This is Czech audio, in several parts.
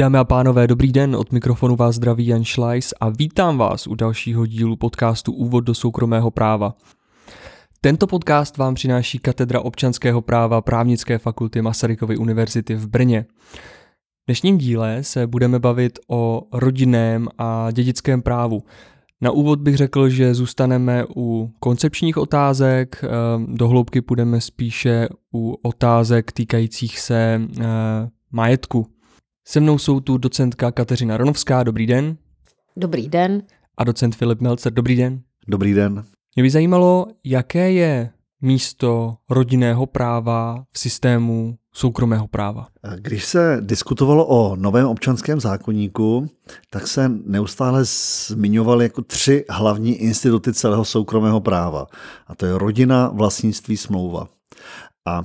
Dámy a pánové, dobrý den, od mikrofonu vás zdraví Jan Schleis a vítám vás u dalšího dílu podcastu Úvod do soukromého práva. Tento podcast vám přináší Katedra občanského práva právnické fakulty Masarykovy univerzity v Brně. V dnešním díle se budeme bavit o rodinném a dědickém právu. Na úvod bych řekl, že zůstaneme u koncepčních otázek, ehm, do hloubky půjdeme spíše u otázek týkajících se eh, majetku. Se mnou jsou tu docentka Kateřina Ronovská, dobrý den. Dobrý den. A docent Filip Melcer, dobrý den. Dobrý den. Mě by zajímalo, jaké je místo rodinného práva v systému soukromého práva. Když se diskutovalo o novém občanském zákonníku, tak se neustále zmiňovaly jako tři hlavní instituty celého soukromého práva. A to je rodina, vlastnictví, smlouva. A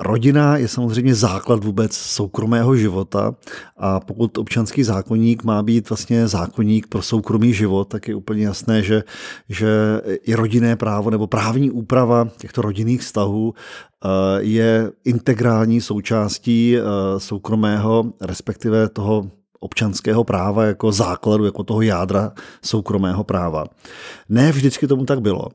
Rodina je samozřejmě základ vůbec soukromého života a pokud občanský zákonník má být vlastně zákonník pro soukromý život, tak je úplně jasné, že, že i rodinné právo nebo právní úprava těchto rodinných vztahů eh, je integrální součástí eh, soukromého, respektive toho občanského práva jako základu, jako toho jádra soukromého práva. Ne vždycky tomu tak bylo.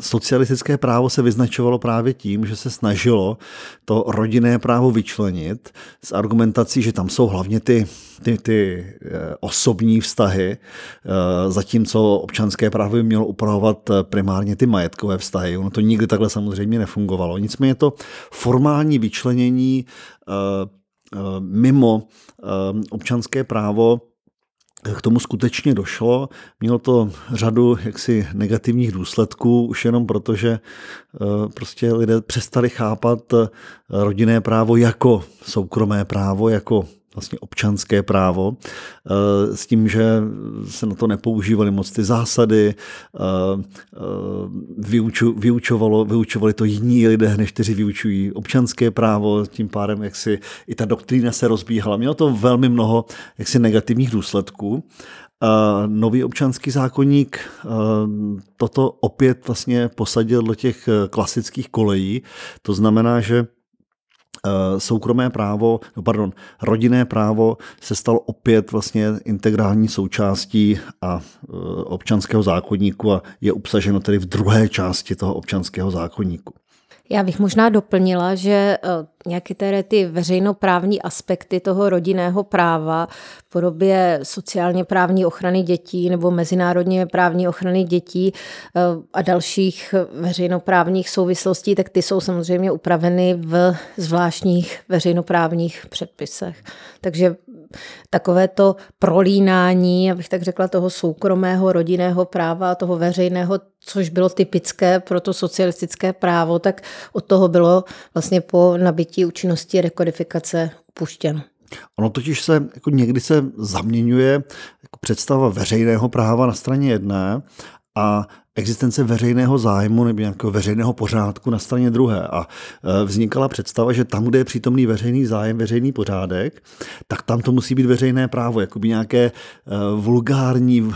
Socialistické právo se vyznačovalo právě tím, že se snažilo to rodinné právo vyčlenit s argumentací, že tam jsou hlavně ty, ty, ty eh, osobní vztahy, eh, zatímco občanské právo by mělo upravovat eh, primárně ty majetkové vztahy. Ono to nikdy takhle samozřejmě nefungovalo. Nicméně to formální vyčlenění mimo občanské právo k tomu skutečně došlo. Mělo to řadu jaksi negativních důsledků, už jenom proto, že eh, prostě lidé přestali chápat eh, rodinné právo jako soukromé právo, jako vlastně občanské právo, eh, s tím, že se na to nepoužívaly moc ty zásady, eh, eh, vyučovalo, vyučovali to jiní lidé, než kteří vyučují občanské právo, tím pádem jak si i ta doktrína se rozbíhala. Mělo to velmi mnoho jaksi negativních důsledků. Nový občanský zákonník toto opět vlastně posadil do těch klasických kolejí. To znamená, že soukromé právo, no pardon, rodinné právo se stalo opět vlastně integrální součástí a eh, občanského zákonníku a je obsaženo tedy v druhé části toho občanského zákonníku. Já bych možná doplnila, že eh, nějaké tedy ty veřejnoprávní aspekty toho rodinného práva v podobě sociálně právní ochrany dětí nebo mezinárodně právní ochrany dětí eh, a dalších veřejnoprávních souvislostí, tak ty jsou samozřejmě upraveny v zvláštních veřejnoprávních předpisech. Takže takové to prolínání, abych tak řekla, toho soukromého rodinného práva a toho veřejného, což bylo typické pro to socialistické právo, tak od toho bylo vlastně po nabití účinnosti rekodifikace upuštěno. Ono totiž se jako někdy se zaměňuje jako představa veřejného práva na straně jedné a existence veřejného zájmu nebo nějakého veřejného pořádku na straně druhé. A e, vznikala představa, že tam, kde je přítomný veřejný zájem, veřejný pořádek, tak tam to musí být veřejné právo, jakoby nějaké e, vulgární,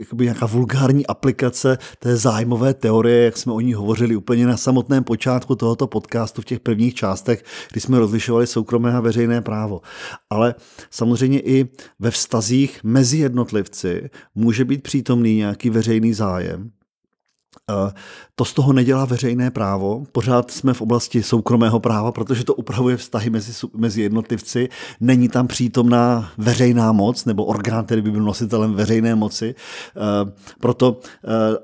jakoby nějaká vulgární aplikace té zájmové teorie, jak jsme o ní hovořili úplně na samotném počátku tohoto podcastu v těch prvních částech, kdy jsme rozlišovali soukromé a veřejné právo. Ale samozřejmě i ve vztazích mezi jednotlivci může být přítomný nějaký veřejný zájem, to z toho nedělá veřejné právo. Pořád jsme v oblasti soukromého práva, protože to upravuje vztahy mezi, mezi jednotlivci. Není tam přítomná veřejná moc nebo orgán, který by byl nositelem veřejné moci. Proto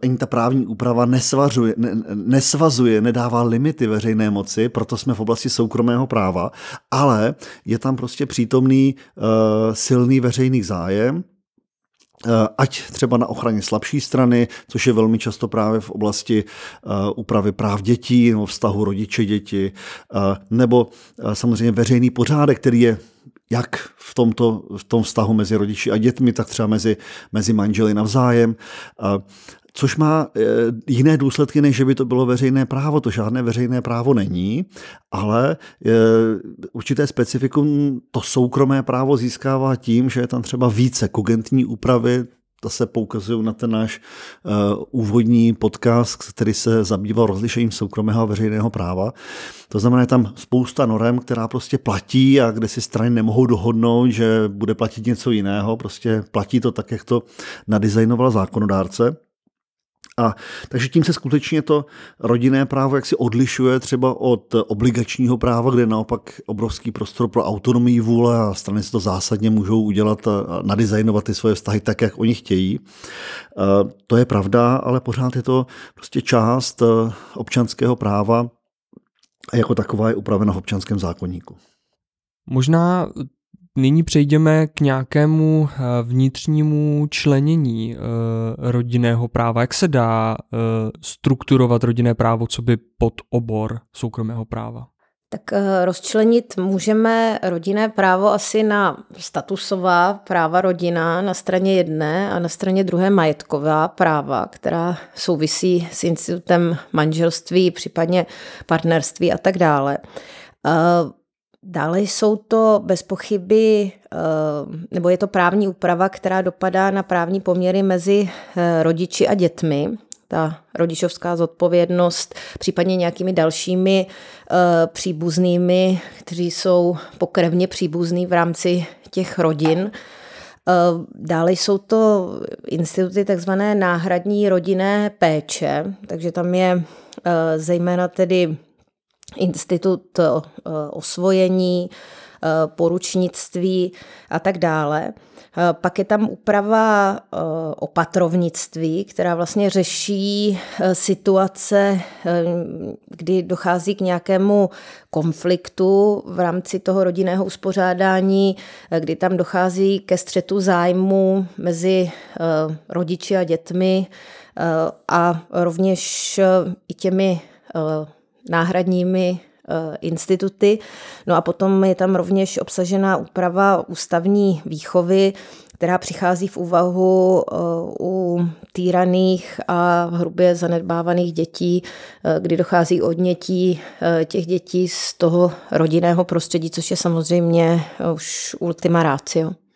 ani ta právní úprava nesvařuje, nesvazuje, nedává limity veřejné moci, proto jsme v oblasti soukromého práva, ale je tam prostě přítomný silný veřejný zájem, ať třeba na ochraně slabší strany, což je velmi často právě v oblasti eh, úpravy práv dětí nebo vztahu rodiče-děti, eh, nebo samozřejmě veřejný pořádek, který je jak v, tomto, v tom vztahu mezi rodiči a dětmi, tak třeba mezi, mezi manželi navzájem což má eh, jiné důsledky, než že by to bylo veřejné právo. To žádné veřejné právo není, ale eh, určité specifikum to soukromé právo získává tím, že je tam třeba více kogentní úpravy, zase poukazují na ten náš uh, úvodní podcast, který se zabýval rozlišením soukromého a veřejného práva. To znamená, je tam spousta norem, která prostě platí a kde si strany nemohou dohodnout, že bude platit něco jiného. Prostě platí to tak, jak to nadizajnoval zákonodárce. A takže tím se skutečně to rodinné právo jak si odlišuje třeba od obligačního práva, kde je naopak obrovský prostor pro autonomii vůle a strany si to zásadně můžou udělat a nadizajnovat ty svoje vztahy tak, jak oni chtějí. To je pravda, ale pořád je to prostě část e, občanského práva a jako taková je upravena v občanském zákonníku. Možná Nyní přejdeme k nějakému eh, vnitřnímu členění eh, rodinného práva. Jak se dá eh, strukturovat rodinné právo, co by pod obor soukromého práva? Tak rozčlenit můžeme rodinné právo asi na statusová práva rodina na straně jedné a na straně druhé majetková práva, která souvisí s institutem manželství, případně partnerství a tak dále. Dále jsou to bez pochyby, eh, nebo je to právní úprava, která dopadá na právní poměry mezi eh, rodiči a dětmi. Ta rodičovská zodpovědnost, případně nějakými dalšími eh, příbuznými, kteří jsou pokrevně příbuzní v rámci těch rodin. Dále jsou to instituty takzvané náhradní rodinné péče, takže tam je zejména tedy institut eh, osvojení, eh, poručnictví a tak dále. Eh, pak je tam úprava opatrovnictví, která vlastně řeší situace, kdy dochází k nějakému konfliktu v rámci toho rodinného uspořádání, kdy tam dochází ke střetu zájmu mezi rodiči a dětmi a rovněž i těmi náhradními eh, instituty. No a potom je tam rovněž obsažená úprava ústavní výchovy, která přichází v úvahu eh, u týraných a hrubě zanedbávaných dětí, eh, kdy dochází odnětí těch dětí z toho rodinného prostředí, což je samozřejmě už ultima ratio.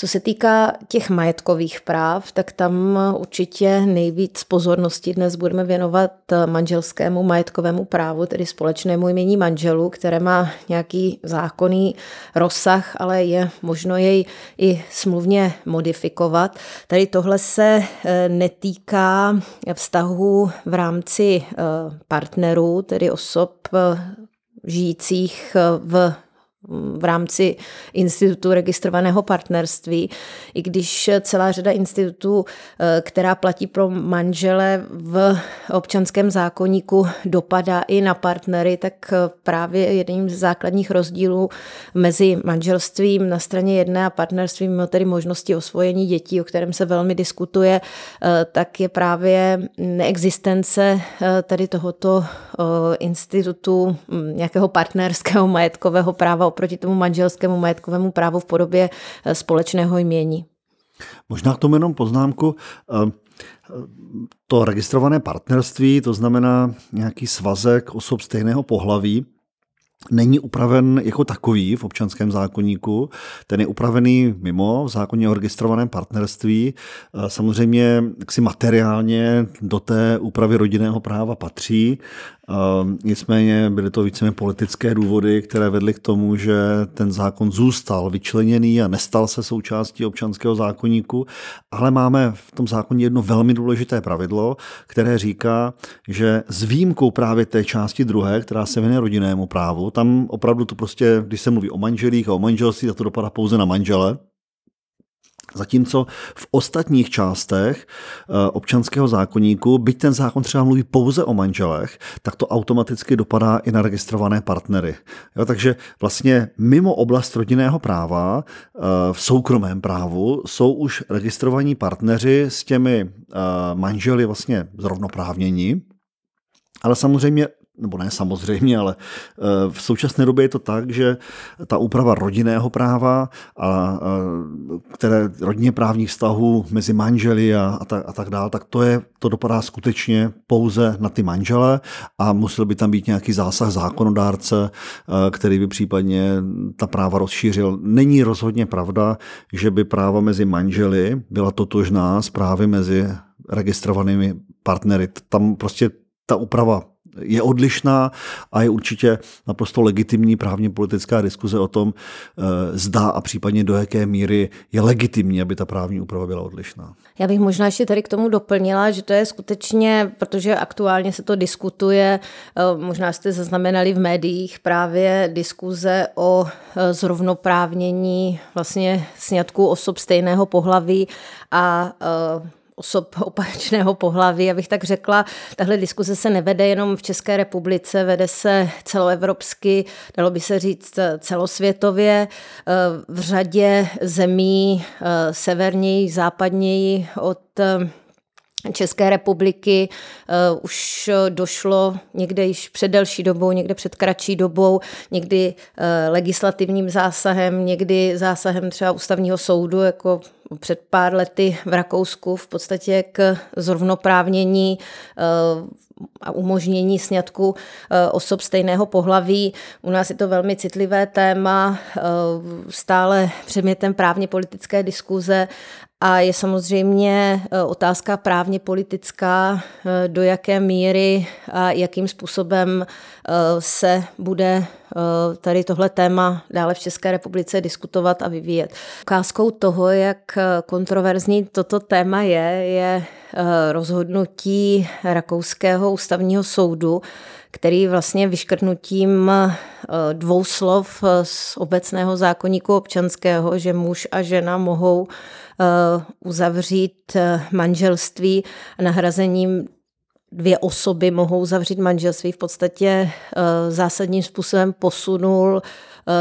Co se týká těch majetkových práv, tak tam určitě nejvíc pozornosti dnes budeme věnovat manželskému majetkovému právu, tedy společnému jmění manželů, které má nějaký zákonný rozsah, ale je možno jej i smluvně modifikovat. Tady tohle se eh, netýká vztahu v rámci eh, partnerů, tedy osob eh, žijících v v rámci institutu registrovaného partnerství, i když celá řada institutů, eh, která platí pro manžele v občanském zákonníku, dopadá i na partnery, tak eh, právě jedním z základních rozdílů mezi manželstvím na straně jedné a partnerstvím, tedy možnosti osvojení dětí, o kterém se velmi diskutuje, eh, tak je právě neexistence tady tohoto institutu hm, nějakého partnerského majetkového práva oproti tomu manželskému majetkovému právu v podobě eh, společného jmění. Možná k tomu jenom poznámku. Eh, to registrované partnerství, to znamená nějaký svazek osob stejného pohlaví, není upraven jako takový v občanském zákonníku, ten je upravený mimo v zákoně o registrovaném partnerství. Samozřejmě si materiálně do té úpravy rodinného práva patří, Nicméně byly to víceméně politické důvody, které vedly k tomu, že ten zákon zůstal vyčleněný a nestal se součástí občanského zákonníku, ale máme v tom zákoně jedno velmi důležité pravidlo, které říká, že s výjimkou právě té části druhé, která se věnuje rodinnému právu, tam opravdu to prostě, když se mluví o manželích a o manželství, tak to dopadá pouze na manžele, Zatímco v ostatních částech eh, občanského zákonníku, byť ten zákon třeba mluví pouze o manželech, tak to automaticky dopadá i na registrované partnery. Jo, takže vlastně mimo oblast rodinného práva eh, v soukromém právu jsou už registrovaní partneři s těmi eh, manželi vlastně zrovnoprávnění, ale samozřejmě nebo ne samozřejmě, ale eh, v současné době je to tak, že ta úprava rodinného práva a které rodinně právních vztahů mezi manželi a, a, tak, a tak dále, tak to, je, to dopadá skutečně pouze na ty manžele a musel by tam být nějaký zásah zákonodárce, eh, který by případně ta práva rozšířil. Není rozhodně pravda, že by práva mezi manželi byla totožná s právy mezi registrovanými partnery. Tam prostě ta úprava je odlišná a je určitě naprosto legitimní právně politická diskuze o tom, eh, zda a případně do jaké míry je legitimní, aby ta právní úprava byla odlišná. Já bych možná ještě tady k tomu doplnila, že to je skutečně, protože aktuálně se to diskutuje, eh, možná jste zaznamenali v médiích právě diskuze o eh, zrovnoprávnění vlastně sňatků osob stejného pohlaví a osob opačného pohlaví, abych tak řekla. Tahle diskuze se nevede jenom v České republice, vede se celoevropsky, dalo by se říct celosvětově. Eh, v řadě zemí eh, severněji, západněji od eh, České republiky uh, už došlo někde již před delší dobou, někde před kratší dobou, někdy uh, legislativním zásahem, někdy zásahem třeba ústavního soudu, jako před pár lety v Rakousku v podstatě k zrovnoprávnění uh, a umožnění sňatku osob stejného pohlaví. U nás je to velmi citlivé téma, stále předmětem právně politické diskuze a je samozřejmě e, otázka právně politická, e, do jaké míry a jakým způsobem e, se bude tady tohle téma dále v České republice diskutovat a vyvíjet. Ukázkou toho, jak kontroverzní toto téma je, je rozhodnutí Rakouského ústavního soudu, který vlastně vyškrtnutím dvou slov z obecného zákonníku občanského, že muž a žena mohou Eh, uzavřít eh, manželství nahrazením dvě osoby mohou zavřít manželství, v podstatě eh, zásadním způsobem posunul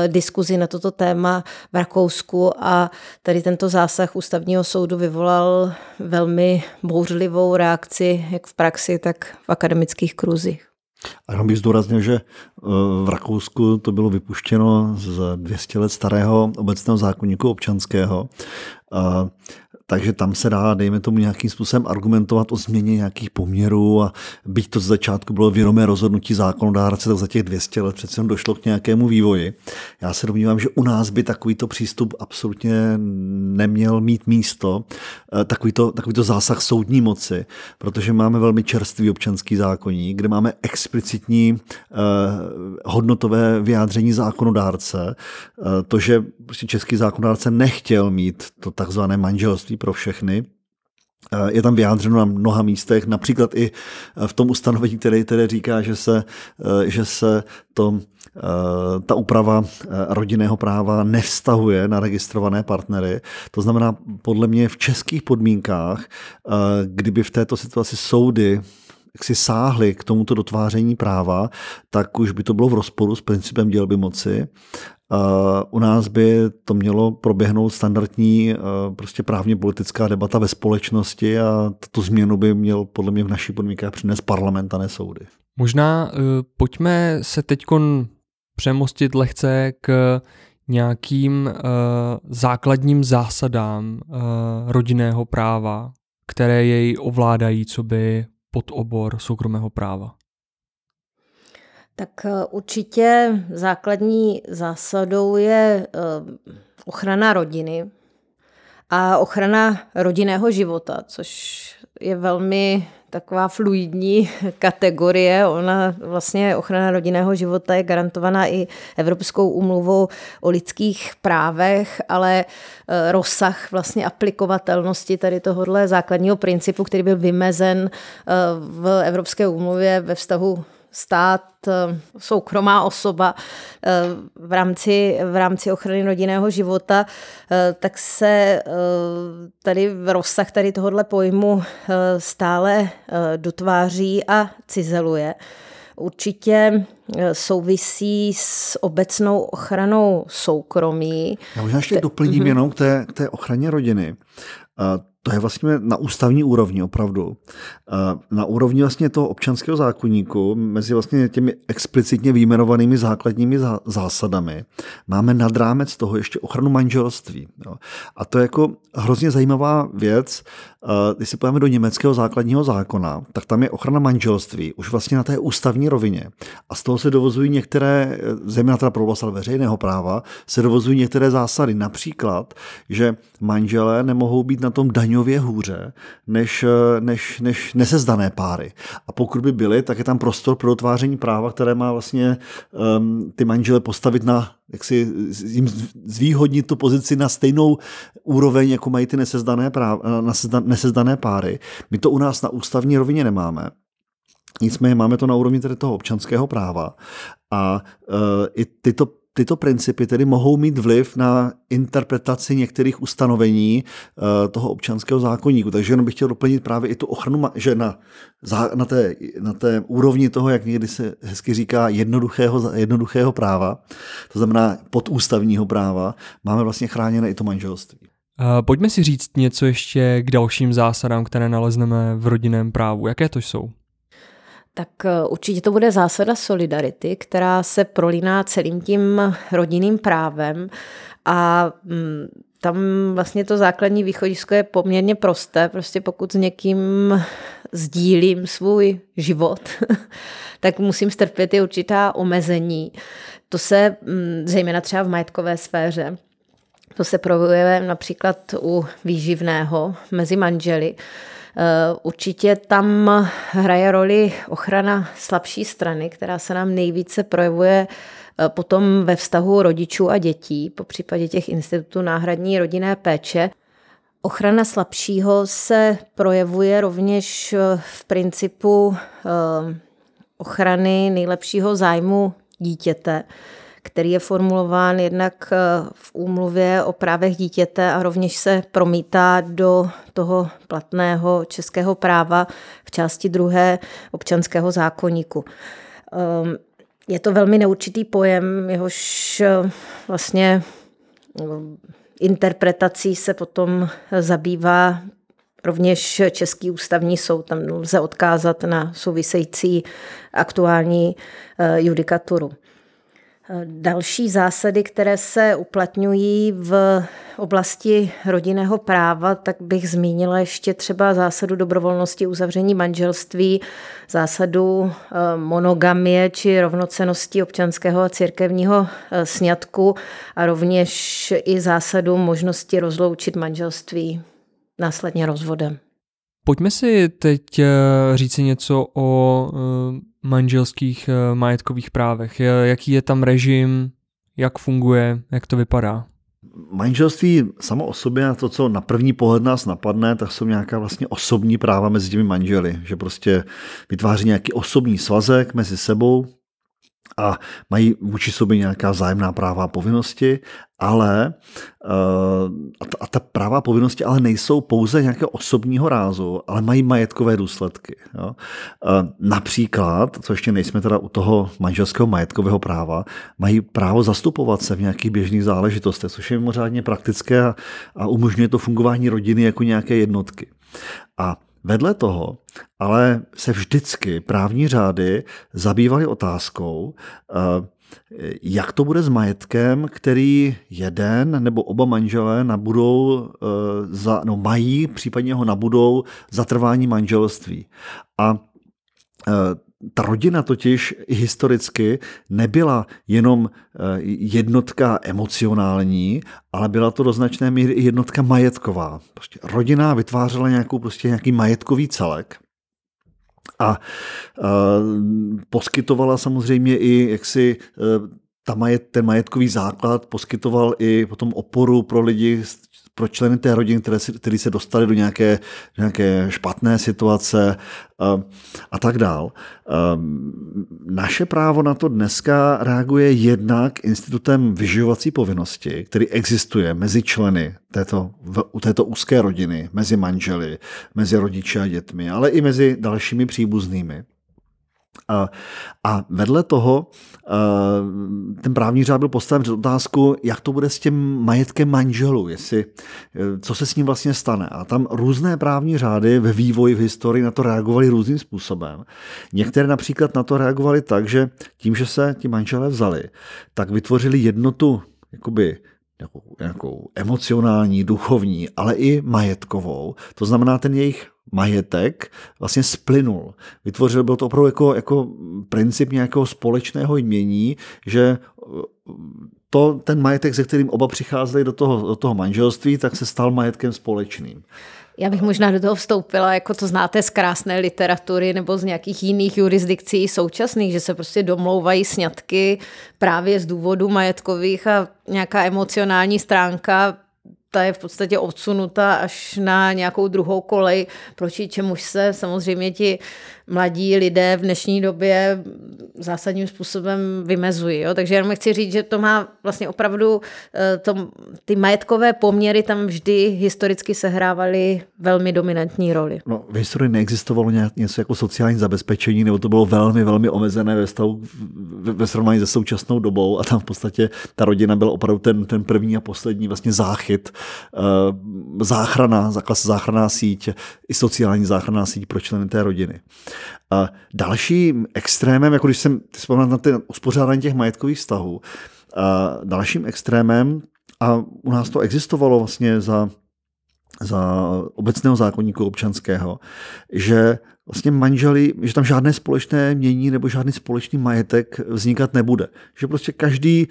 diskuzi na toto téma v Rakousku a tady tento zásah ústavního soudu vyvolal velmi bouřlivou reakci jak v praxi, tak v akademických kruzích. A jenom bych zdůraznil, že v Rakousku to bylo vypuštěno z 200 let starého obecného zákonníku občanského takže tam se dá, dejme tomu, nějakým způsobem argumentovat o změně nějakých poměrů a byť to z začátku bylo vědomé rozhodnutí zákonodárce, tak za těch 200 let přece došlo k nějakému vývoji. Já se domnívám, že u nás by takovýto přístup absolutně neměl mít místo, eh, takovýto, takovýto zásah soudní moci, protože máme velmi čerstvý občanský zákonník, kde máme explicitní eh, hodnotové vyjádření zákonodárce. Eh, to, že prostě český zákonodárce nechtěl mít to takzvané manželství pro všechny, eh, je tam vyjádřeno na mnoha místech, například i eh, v tom ustanovení, které, které říká, že se, eh, že se to, ta úprava rodinného práva nevztahuje na registrované partnery. To znamená, podle mě v českých podmínkách, kdyby v této situaci soudy jak si sáhli k tomuto dotváření práva, tak už by to bylo v rozporu s principem dělby moci u nás by to mělo proběhnout standardní prostě právně politická debata ve společnosti a tu změnu by měl podle mě v naší podmínkách přinést parlament a ne soudy. Možná uh, pojďme se teď přemostit lehce k nějakým uh, základním zásadám rodinného práva, které jej ovládají, co by podobor soukromého práva. Tak eh, určitě základní zásadou je eh, ochrana rodiny a ochrana rodinného života, což je velmi taková fluidní kategorie. Ona vlastně ochrana rodinného života je garantovaná i Evropskou umluvou o lidských právech, ale eh, rozsah vlastně aplikovatelnosti tady tohohle základního principu, který byl vymezen v Evropské umluvě ve vztahu stát, eh, soukromá osoba eh, v rámci, v rámci ochrany rodinného života, eh, tak se tady v rozsah tady tohohle pojmu stále dotváří a cizeluje. Určitě souvisí s obecnou ochranou soukromí. Já možná ještě doplním mm-hmm. jenom k té, k té ochraně rodiny. To je vlastně na ústavní úrovni opravdu. Na úrovni vlastně toho občanského zákonníku, mezi vlastně těmi explicitně výjmenovanými základními zásadami, máme nad rámec toho ještě ochranu manželství. A to je jako hrozně zajímavá věc, když se pojďme do německého základního zákona, tak tam je ochrana manželství už vlastně na té ústavní rovině. A z toho se dovozují některé, zejména teda pro veřejného práva, se dovozují některé zásady. Například, že manželé nemohou být na tom daňově hůře než, než, než nesezdané páry. A pokud by byly, tak je tam prostor pro utváření práva, které má vlastně um, ty manžele postavit na jak si jim zvýhodnit tu pozici na stejnou úroveň, jako mají ty nesezdané, práv, nesezdané páry. My to u nás na ústavní rovině nemáme. Nicméně máme to na úrovni tedy toho občanského práva. A uh, i tyto tyto principy tedy mohou mít vliv na interpretaci některých ustanovení eh, toho občanského zákonníku. Takže jenom bych chtěl doplnit právě i tu ochranu, že na, na, té, na té úrovni toho, jak někdy se hezky říká, jednoduchého, jednoduchého práva, to znamená podústavního práva, máme vlastně chráněné i to manželství. Pojďme si říct něco ještě k dalším zásadám, které nalezneme v rodinném právu. Jaké to jsou? Tak eh, určitě to bude zásada solidarity, která se prolíná celým tím rodinným právem a mm, tam vlastně to základní východisko je poměrně prosté. Prostě pokud s někým sdílím svůj život, tak musím strpět i určitá omezení. To se mm, zejména třeba v majetkové sféře to se projevuje například u výživného mezi manželi. Eh, určitě tam hraje roli ochrana slabší strany, která se nám nejvíce projevuje eh, potom ve vztahu rodičů a dětí, po případě těch institutů náhradní rodinné péče. Ochrana slabšího se projevuje rovněž eh, v principu ochrany nejlepšího zájmu dítěte který je formulován jednak eh, v úmluvě o právech dítěte a rovněž se promítá do toho platného českého práva v části druhé občanského zákoníku. Ehm, je to velmi neurčitý pojem, jehož eh, vlastně eh, interpretací se potom zabývá rovněž Český ústavní soud. Tam lze odkázat na související aktuální judikaturu. Další zásady, které se uplatňují v oblasti rodinného práva, tak bych zmínila ještě třeba zásadu dobrovolnosti uzavření manželství, zásadu eh, monogamie či rovnocenosti občanského a církevního eh, sňatku a rovněž i zásadu možnosti rozloučit manželství následně rozvodem. Pojďme si teď eh, říci něco o manželských eh, majetkových právech? Jaký je tam režim, jak funguje, jak to vypadá? Manželství samo o sobě, a to, co na první pohled nás napadne, tak jsou nějaká vlastně osobní práva mezi těmi manželi, že prostě vytváří nějaký osobní svazek mezi sebou, a mají vůči sobě nějaká vzájemná práva a povinnosti, ale eh, a ta práva a povinnosti ale nejsou pouze nějakého osobního rázu, ale mají majetkové důsledky. Jo. Eh, například, co ještě nejsme teda u toho manželského majetkového práva, mají právo zastupovat se v nějakých běžných záležitostech, což je mimořádně praktické a, a umožňuje to fungování rodiny jako nějaké jednotky. A Vedle toho ale se vždycky právní řády zabývaly otázkou, eh, jak to bude s majetkem, který jeden nebo oba manželé nabudou, eh, za, no mají, případně ho nabudou za trvání manželství. A eh, ta rodina totiž historicky nebyla jenom eh, jednotka emocionální, ale byla to do značné míry i jednotka majetková. Prostě rodina vytvářela nějakou, prostě nějaký majetkový celek. A, a poskytovala samozřejmě i jaksi eh, ta majet, ten majetkový základ poskytoval i potom oporu pro lidi pro členy té rodiny, které si, který se dostali do nějaké, nějaké špatné situace a, a tak dál. Naše právo na to dneska reaguje jednak institutem vyživovací povinnosti, který existuje mezi členy této, u této úzké rodiny, mezi manželi, mezi rodiči a dětmi, ale i mezi dalšími příbuznými. A, vedle toho ten právní řád byl postaven před otázku, jak to bude s tím majetkem manželů, jestli, co se s ním vlastně stane. A tam různé právní řády ve vývoji v historii na to reagovaly různým způsobem. Některé například na to reagovaly tak, že tím, že se ti manželé vzali, tak vytvořili jednotu jakoby nějakou, nějakou emocionální, duchovní, ale i majetkovou. To znamená, ten jejich majetek vlastně splynul. Vytvořil, byl to opravdu jako, jako princip nějakého společného jmění, že to, ten majetek, se kterým oba přicházeli do toho, do toho manželství, tak se stal majetkem společným. Já bych možná do toho vstoupila, jako to znáte z krásné literatury nebo z nějakých jiných jurisdikcí současných, že se prostě domlouvají sňatky právě z důvodu majetkových a nějaká emocionální stránka ta je v podstatě odsunuta až na nějakou druhou kolej, proti čemuž se samozřejmě ti mladí lidé v dnešní době zásadním způsobem vymezují. Jo? Takže jenom chci říct, že to má vlastně opravdu eh, to, ty majetkové poměry tam vždy historicky sehrávaly velmi dominantní roli. No, v historii neexistovalo nějak, něco jako sociální zabezpečení, nebo to bylo velmi, velmi omezené ve, stavu, ve srovnání se současnou dobou a tam v podstatě ta rodina byla opravdu ten, ten první a poslední vlastně záchyt, eh, záchrana, záchranná síť, i sociální záchranná síť pro členy té rodiny. A dalším extrémem, jako když jsem vzpomněl na ten uspořádání těch majetkových vztahů, a dalším extrémem, a u nás to existovalo vlastně za, za obecného zákonníku občanského, že vlastně manželi, že tam žádné společné mění nebo žádný společný majetek vznikat nebude. Že prostě každý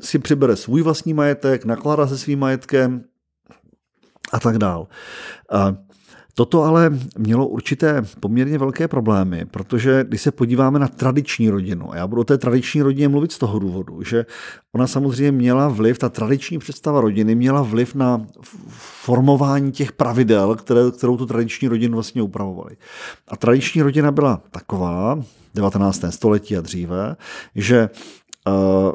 si přibere svůj vlastní majetek, nakládá se svým majetkem a tak dál. A Toto ale mělo určité poměrně velké problémy, protože když se podíváme na tradiční rodinu, a já budu o té tradiční rodině mluvit z toho důvodu, že ona samozřejmě měla vliv, ta tradiční představa rodiny měla vliv na formování těch pravidel, které, kterou tu tradiční rodinu vlastně upravovaly. A tradiční rodina byla taková, 19. století a dříve, že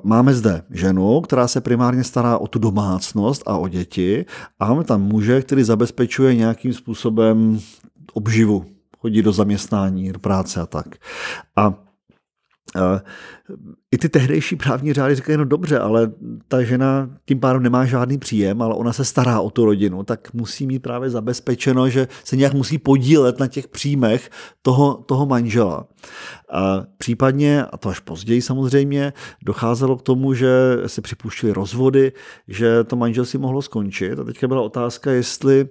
máme zde ženu, která se primárně stará o tu domácnost a o děti a máme tam muže, který zabezpečuje nějakým způsobem obživu, chodí do zaměstnání, do práce a tak. A i ty tehdejší právní řády říkají, no dobře, ale ta žena tím pádem nemá žádný příjem, ale ona se stará o tu rodinu, tak musí mít právě zabezpečeno, že se nějak musí podílet na těch příjmech toho, toho manžela. A případně, a to až později samozřejmě, docházelo k tomu, že se připuštily rozvody, že to manželství mohlo skončit. A teďka byla otázka, jestli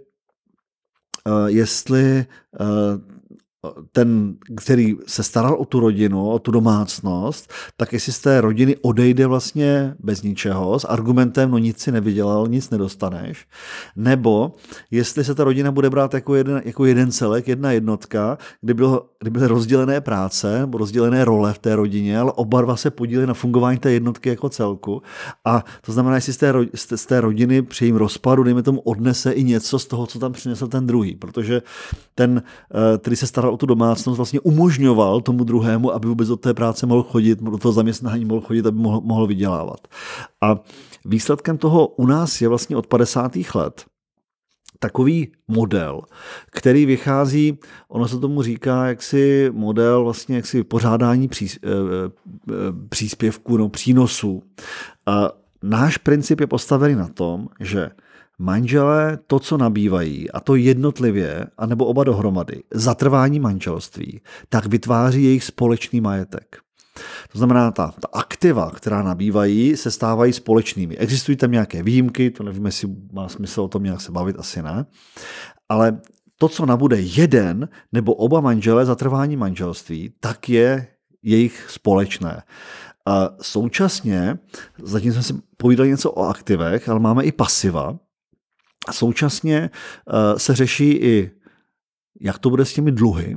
jestli ten, který se staral o tu rodinu, o tu domácnost, tak jestli z té rodiny odejde vlastně bez ničeho, s argumentem, no nic si nevydělal, nic nedostaneš, nebo jestli se ta rodina bude brát jako jeden, jako jeden celek, jedna jednotka, kdy, bylo, kdy byly rozdělené práce, rozdělené role v té rodině, ale oba dva se podíleli na fungování té jednotky jako celku. A to znamená, jestli z té, z té rodiny při jejím rozpadu, dejme tomu, odnese i něco z toho, co tam přinesl ten druhý, protože ten, eh, který se staral o tu domácnost, vlastně umožňoval tomu druhému, aby vůbec do té práce mohl chodit, do toho zaměstnání mohl chodit, aby mohl, mohl vydělávat. A výsledkem toho u nás je vlastně od 50. let takový model, který vychází, ono se tomu říká jaksi model vlastně jaksi pořádání eh, eh, příspěvků, no přínosů. A náš princip je postavený na tom, že Manželé to, co nabývají, a to jednotlivě, anebo oba dohromady, zatrvání manželství, tak vytváří jejich společný majetek. To znamená, ta, ta aktiva, která nabývají, se stávají společnými. Existují tam nějaké výjimky, to nevím, jestli má smysl o tom nějak se bavit, asi ne. Ale to, co nabude jeden nebo oba manželé za trvání manželství, tak je jejich společné. A současně, zatím jsme si povídali něco o aktivech, ale máme i pasiva, současně eh, se řeší i, jak to bude s těmi dluhy,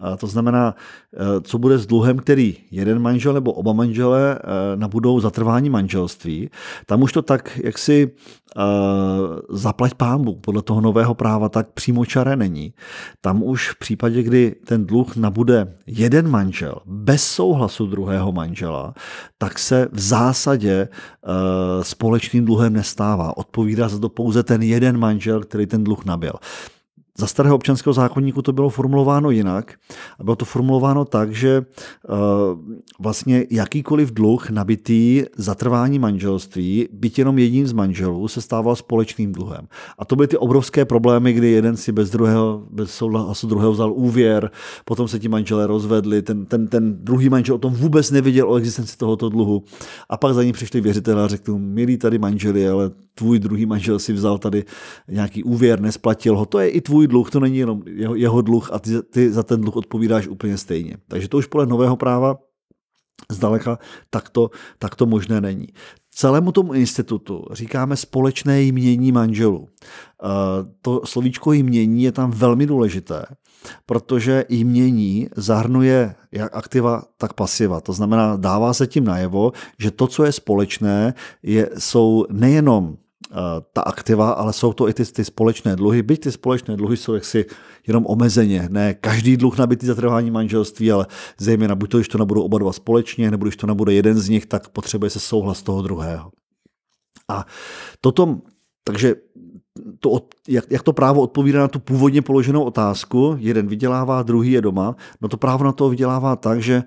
a to znamená, eh, co bude s dluhem, který jeden manžel nebo oba manžele eh, nabudou zatrvání manželství. Tam už to tak, jak si zaplať pámbu podle toho nového práva, tak přímočaré není. Tam už v případě, kdy ten dluh nabude jeden manžel bez souhlasu druhého manžela, tak se v zásadě společným dluhem nestává. Odpovídá za to pouze ten jeden manžel, který ten dluh nabil. Za starého občanského zákonníku to bylo formulováno jinak. A bylo to formulováno tak, že vlastně jakýkoliv dluh nabitý za trvání manželství, byť jenom jedním z manželů, se stával společným dluhem. A to byly ty obrovské problémy, kdy jeden si bez druhého, bez souhlasu druhého vzal úvěr, potom se ti manželé rozvedli, ten, ten, ten druhý manžel o tom vůbec nevěděl o existenci tohoto dluhu. A pak za ním přišli věřitelé a řekli, milí tady manželi, ale tvůj druhý manžel si vzal tady nějaký úvěr, nesplatil ho, to je i tvůj dluh, to není jenom jeho, jeho dluh a ty, ty za ten dluh odpovídáš úplně stejně. Takže to už podle nového práva zdaleka takto, takto možné není. Celému tomu institutu říkáme společné jmění manželů. Eh, to slovíčko jmění je tam velmi důležité, protože jmění zahrnuje jak aktiva, tak pasiva. To znamená, dává se tím najevo, že to, co je společné, je, jsou nejenom ta aktiva, ale jsou to i ty, ty společné dluhy. Byť ty společné dluhy jsou jaksi jenom omezeně. Ne každý dluh nabitý za trvání manželství, ale zejména buď to, když to nebudou oba dva společně, nebo když to nebude jeden z nich, tak potřebuje se souhlas toho druhého. A toto, takže to, jak, jak to právo odpovídá na tu původně položenou otázku, jeden vydělává, druhý je doma, no to právo na to vydělává tak, že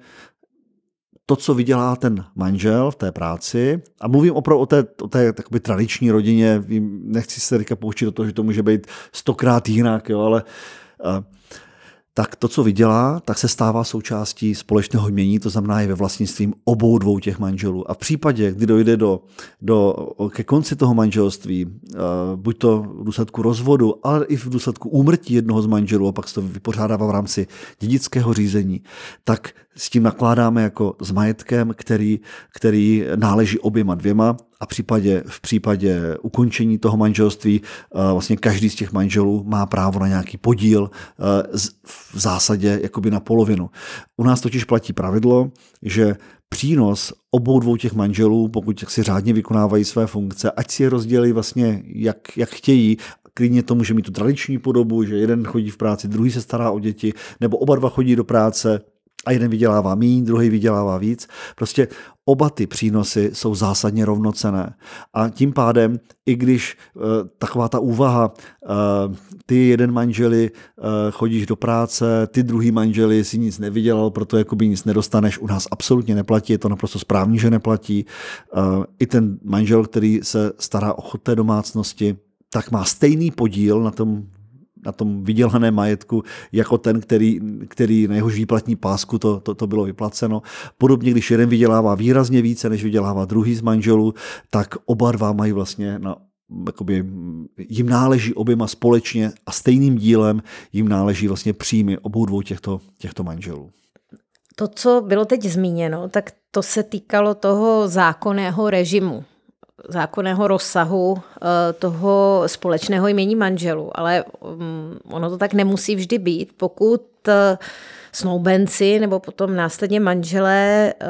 to, co vydělá ten manžel v té práci, a mluvím opravdu o té, o té takoby tradiční rodině, nechci se teďka poučit do toho, že to může být stokrát jinak, jo, ale uh, tak to, co vydělá, tak se stává součástí společného jmění, to znamená je ve vlastnictvím obou dvou těch manželů. A v případě, kdy dojde do, do, ke konci toho manželství, uh, buď to v důsledku rozvodu, ale i v důsledku úmrtí jednoho z manželů, a pak se to vypořádává v rámci dědického řízení, tak s tím nakládáme jako s majetkem, který, který náleží oběma dvěma a v případě, v případě ukončení toho manželství eh, vlastně každý z těch manželů má právo na nějaký podíl eh, v zásadě jakoby na polovinu. U nás totiž platí pravidlo, že přínos obou dvou těch manželů, pokud si řádně vykonávají své funkce, ať si je rozdělí vlastně jak, jak chtějí, klidně to může mít tu tradiční podobu, že jeden chodí v práci, druhý se stará o děti, nebo oba dva chodí do práce, a jeden vydělává méně, druhý vydělává víc. Prostě oba ty přínosy jsou zásadně rovnocené. A tím pádem, i když uh, taková ta úvaha, uh, ty jeden manželi uh, chodíš do práce, ty druhý manželi si nic nevydělal, proto jakoby nic nedostaneš, u nás absolutně neplatí, je to naprosto správně, že neplatí. Uh, I ten manžel, který se stará o chod té domácnosti, tak má stejný podíl na tom na tom vydělané majetku jako ten, který, který na jehož výplatní pásku to, to, to bylo vyplaceno. Podobně, když jeden vydělává výrazně více, než vydělává druhý z manželů, tak oba dva mají vlastně na jakoby, jim náleží oběma společně a stejným dílem jim náleží vlastně příjmy obou dvou těchto, těchto manželů. To, co bylo teď zmíněno, tak to se týkalo toho zákonného režimu zákonného rozsahu eh, toho společného jmění manželů, ale mm, ono to tak nemusí vždy být, pokud eh, snoubenci nebo potom následně manželé eh,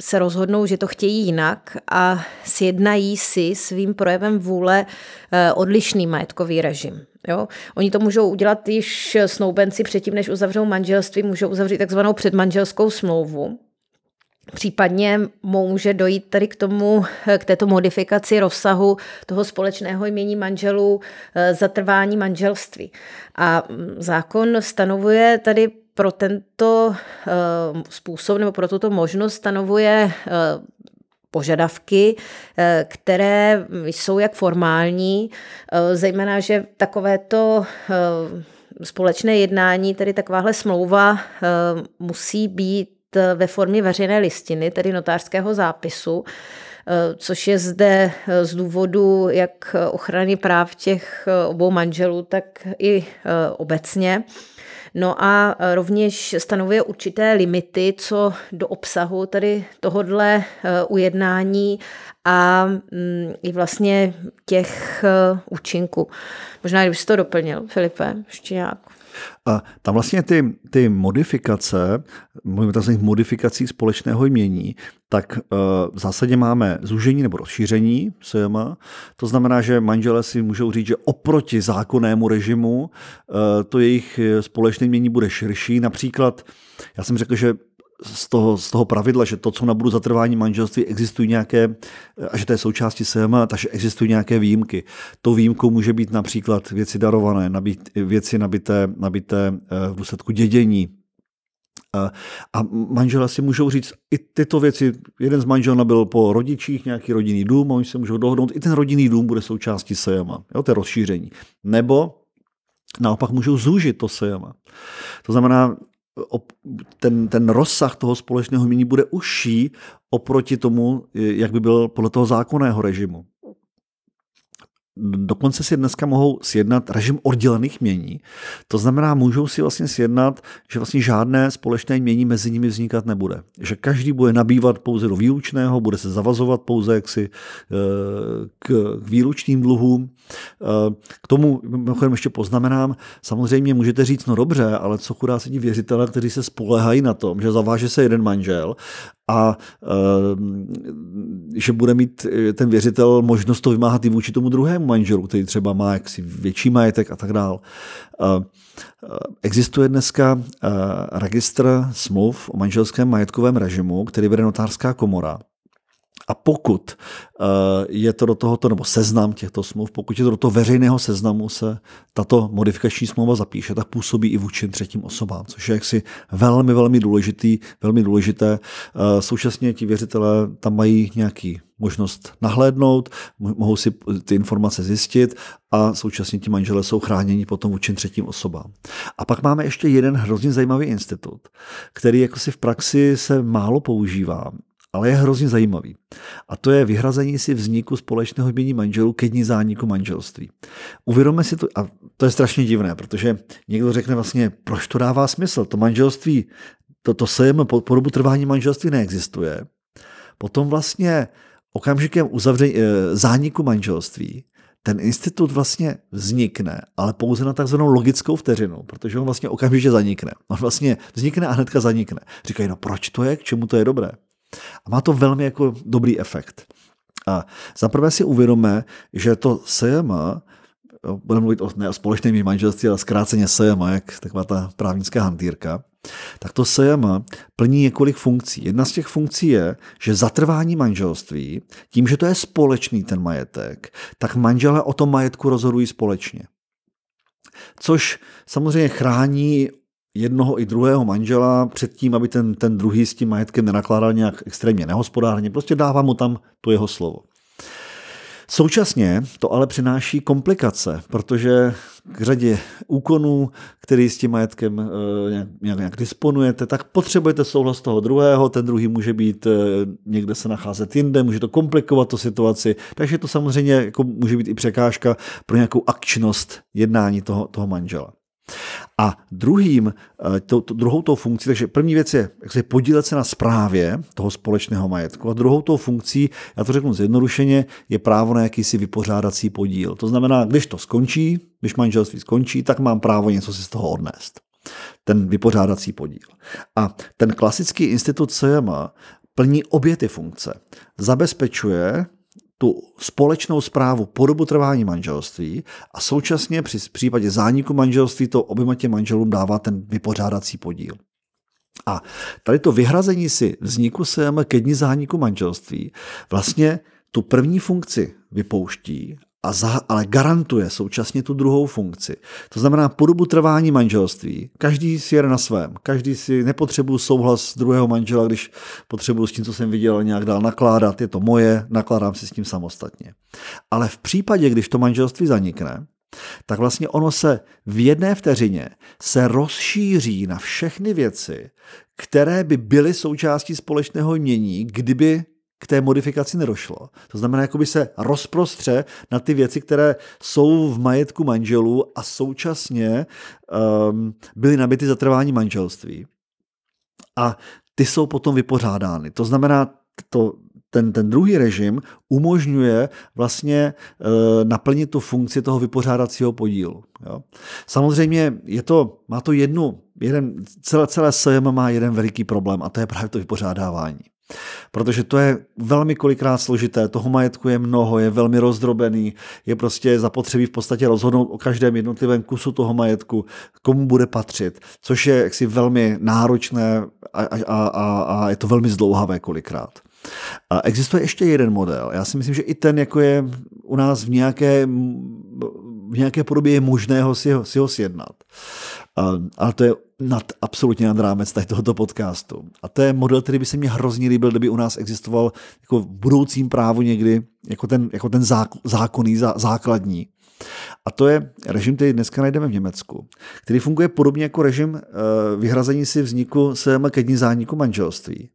se rozhodnou, že to chtějí jinak a sjednají si svým projevem vůle odlišný majetkový režim. Jo? Oni to můžou udělat již snoubenci předtím, než uzavřou manželství, můžou uzavřít takzvanou předmanželskou smlouvu, Případně může dojít tady k tomu, k této modifikaci rozsahu toho společného jmění manželů eh, zatrvání manželství. A mm, zákon stanovuje tady pro tento eh, způsob nebo pro tuto možnost stanovuje eh, požadavky, které jsou jak formální, zejména, že takovéto společné jednání, tedy takováhle smlouva musí být ve formě veřejné listiny, tedy notářského zápisu, eh, což je zde eh, z důvodu jak ochrany práv těch obou manželů, tak i obecně. No a rovněž stanovuje určité limity, co do obsahu tady tohodle ujednání a mm, i vlastně těch účinků. Možná, kdybyste to doplnil, Filipe, ještě nějak. A tam vlastně ty, ty modifikace, mluvíme tam modifikací společného jmění, tak uh, v zásadě máme zúžení nebo rozšíření SEMA. To znamená, že manželé si můžou říct, že oproti zákonnému režimu uh, to jejich společné jmění bude širší. Například, já jsem řekl, že z toho, z toho pravidla, že to, co nabudu za trvání manželství, existují nějaké, a že to je součástí SEM, takže existují nějaké výjimky. To výjimkou může být například věci darované, nabít, věci nabité, nabité v důsledku dědění, a manželé si můžou říct i tyto věci. Jeden z manželů nabil po rodičích nějaký rodinný dům, oni se můžou dohodnout, i ten rodinný dům bude součástí sejama. Jo, to je rozšíření. Nebo naopak můžou zúžit to sejama. To znamená, ten, ten rozsah toho společného mění bude užší oproti tomu, jak by byl podle toho zákonného režimu. Dokonce si dneska mohou sjednat režim oddělených mění. To znamená, můžou si vlastně sjednat, že vlastně žádné společné mění mezi nimi vznikat nebude. Že každý bude nabývat pouze do výlučného, bude se zavazovat pouze jaksi eh, k výlučným dluhům. Eh, k tomu mimochodem ještě poznamenám, samozřejmě můžete říct, no dobře, ale co chudá ti věřitele, kteří se spolehají na tom, že zaváže se jeden manžel a ehm, že bude mít eh, ten věřitel možnost to vymáhat i vůči tomu druhému manželu, který třeba má jaksi větší majetek a tak dál. Eh, existuje dneska eh, registr smluv o manželském majetkovém režimu, který vede notářská komora. A pokud eh, je to do tohoto, nebo seznam těchto smluv, pokud je to do toho veřejného seznamu se tato modifikační smlouva zapíše, tak působí i vůči třetím osobám, což je jaksi velmi, velmi důležitý, velmi důležité. Eh, současně ti věřitelé tam mají nějaký možnost nahlédnout, mohou si ty informace zjistit a současně ti manželé jsou chráněni potom vůči třetím osobám. A pak máme ještě jeden hrozně zajímavý institut, který jako si v praxi se málo používá ale je hrozně zajímavý. A to je vyhrazení si vzniku společného jmění manželů ke dní zániku manželství. Uvědomme si to, a to je strašně divné, protože někdo řekne vlastně, proč to dává smysl, to manželství, to, to sejem po, po dobu trvání manželství neexistuje. Potom vlastně okamžikem uzavření, e, zániku manželství ten institut vlastně vznikne, ale pouze na takzvanou logickou vteřinu, protože on vlastně okamžitě zanikne. On vlastně vznikne a hnedka zanikne. Říkají, no proč to je, k čemu to je dobré? A má to velmi jako dobrý efekt. A zaprvé si uvědomme, že to SEM, budeme mluvit o, ne o společném manželství, ale zkráceně SEM, jak taková ta právnická hantýrka, tak to SEM plní několik funkcí. Jedna z těch funkcí je, že zatrvání manželství, tím, že to je společný ten majetek, tak manželé o tom majetku rozhodují společně. Což samozřejmě chrání jednoho i druhého manžela před tím, aby ten, ten druhý s tím majetkem nenakládal nějak extrémně nehospodárně, prostě dává mu tam to jeho slovo. Současně to ale přináší komplikace, protože k řadě úkonů, který s tím majetkem eh, nějak, nějak, nějak disponujete, tak potřebujete souhlas toho druhého, ten druhý může být eh, někde se nacházet jinde, může to komplikovat tu situaci, takže to samozřejmě jako může být i překážka pro nějakou akčnost jednání toho, toho manžela. A druhým, eh, to, to, druhou tou funkcí, takže první věc je jak se podílet se na správě toho společného majetku a druhou tou funkcí, já to řeknu zjednodušeně, je právo na jakýsi vypořádací podíl. To znamená, když to skončí, když manželství skončí, tak mám právo něco si z toho odnést. Ten vypořádací podíl. A ten klasický institut CMA plní obě ty funkce. Zabezpečuje tu společnou zprávu po dobu trvání manželství a současně při případě zániku manželství to oběma těm manželům dává ten vypořádací podíl. A tady to vyhrazení si vzniku se ke dní zániku manželství vlastně tu první funkci vypouští a za, ale garantuje současně tu druhou funkci. To znamená, po dobu trvání manželství, každý si jede na svém, každý si nepotřebuje souhlas druhého manžela, když potřebuji s tím, co jsem viděl, nějak dál nakládat, je to moje, nakládám si s tím samostatně. Ale v případě, když to manželství zanikne, tak vlastně ono se v jedné vteřině se rozšíří na všechny věci, které by byly součástí společného mění, kdyby k té modifikaci nedošlo. To znamená, by se rozprostře na ty věci, které jsou v majetku manželů a současně um, byly nabity za trvání manželství. A ty jsou potom vypořádány. To znamená, to, ten, ten druhý režim umožňuje vlastně e, naplnit tu funkci toho vypořádacího podílu. Jo. Samozřejmě je to, má to jednu, jeden, celé, celé SEM má jeden veliký problém a to je právě to vypořádávání. Protože to je velmi kolikrát složité, toho majetku je mnoho, je velmi rozdrobený, je prostě zapotřebí v podstatě rozhodnout o každém jednotlivém kusu toho majetku, komu bude patřit, což je jaksi velmi náročné a, a, a, a je to velmi zdlouhavé kolikrát. A existuje ještě jeden model. Já si myslím, že i ten jako je u nás v nějaké, v nějaké podobě je možné ho si, ho, si ho sjednat. Ale to je nad, absolutně nad rámec tady tohoto podcastu. A to je model, který by se mně hrozně líbil, kdyby u nás existoval jako v budoucím právu někdy jako ten, jako ten zákonný, zá, základní. A to je režim, který dneska najdeme v Německu, který funguje podobně jako režim eh, vyhrazení si vzniku se ke dní zániku manželství.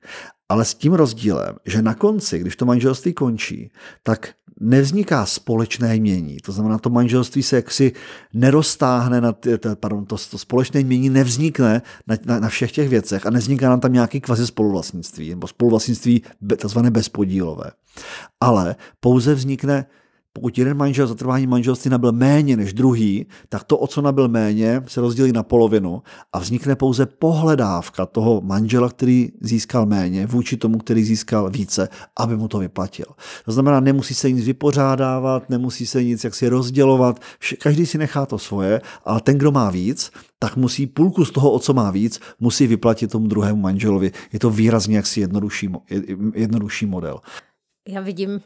Ale s tím rozdílem, že na konci, když to manželství končí, tak nevzniká společné jmění. To znamená, to manželství se jaksi neroztáhne, na ty, pardon, to, to společné jmění nevznikne na, na, na všech těch věcech a nevzniká nám tam nějaký kvazi spoluvlastnictví, nebo spoluvlastnictví takzvané bezpodílové. Ale pouze vznikne pokud jeden manžel za trvání manželství nabil méně než druhý, tak to, o co nabil méně, se rozdělí na polovinu a vznikne pouze pohledávka toho manžela, který získal méně, vůči tomu, který získal více, aby mu to vyplatil. To znamená, nemusí se nic vypořádávat, nemusí se nic jaksi rozdělovat, každý si nechá to svoje, ale ten, kdo má víc, tak musí půlku z toho, o co má víc, musí vyplatit tomu druhému manželovi. Je to výrazně jaksi jednodušší, jednodušší model. Já vidím,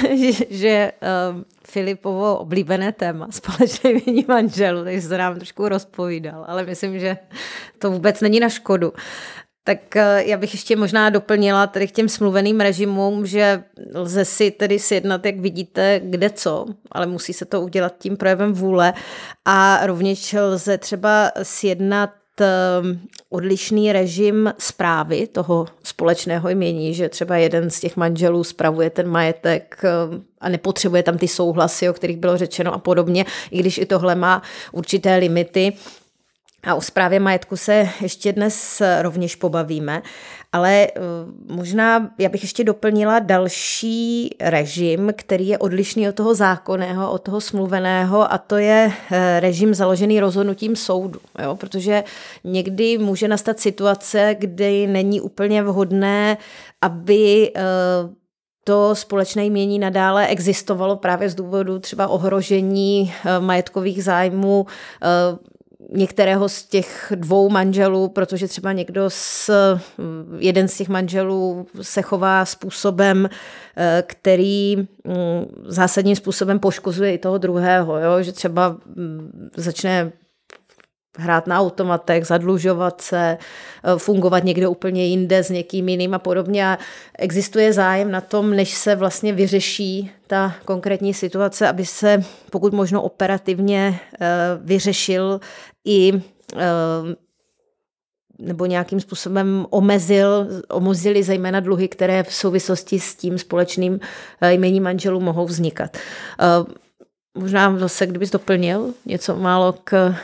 že uh, Filipovo oblíbené téma společné vění manželů, takže se nám trošku rozpovídal, ale myslím, že to vůbec není na škodu. Tak uh, já bych ještě možná doplnila tady k těm smluveným režimům, že lze si tedy sjednat, jak vidíte, kde co, ale musí se to udělat tím projevem vůle a rovněž lze třeba sjednat Ehm, odlišný režim zprávy toho společného jmění, že třeba jeden z těch manželů spravuje ten majetek ehm, a nepotřebuje tam ty souhlasy, o kterých bylo řečeno a podobně, i když i tohle má určité limity. A o zprávě majetku se ještě dnes rovněž pobavíme, ale eh, možná já bych ještě doplnila další režim, který je odlišný od toho zákonného, od toho smluveného a to je eh, režim založený rozhodnutím soudu, jo? protože někdy může nastat situace, kdy není úplně vhodné, aby eh, to společné jmění nadále existovalo právě z důvodu třeba ohrožení majetkových zájmů některého z těch dvou manželů, protože třeba někdo z, jeden z těch manželů se chová způsobem, eh, který mm, zásadním způsobem poškozuje i toho druhého, jo? že třeba mm, začne hrát na automatech, zadlužovat se, eh, fungovat někde úplně jinde s někým jiným a podobně. A existuje zájem na tom, než se vlastně vyřeší ta konkrétní situace, aby se pokud možno operativně eh, vyřešil i eh, nebo nějakým způsobem omezil, omezili zejména dluhy, které v souvislosti s tím společným jméním manželů mohou vznikat. Možná zase, kdybys doplnil něco málo k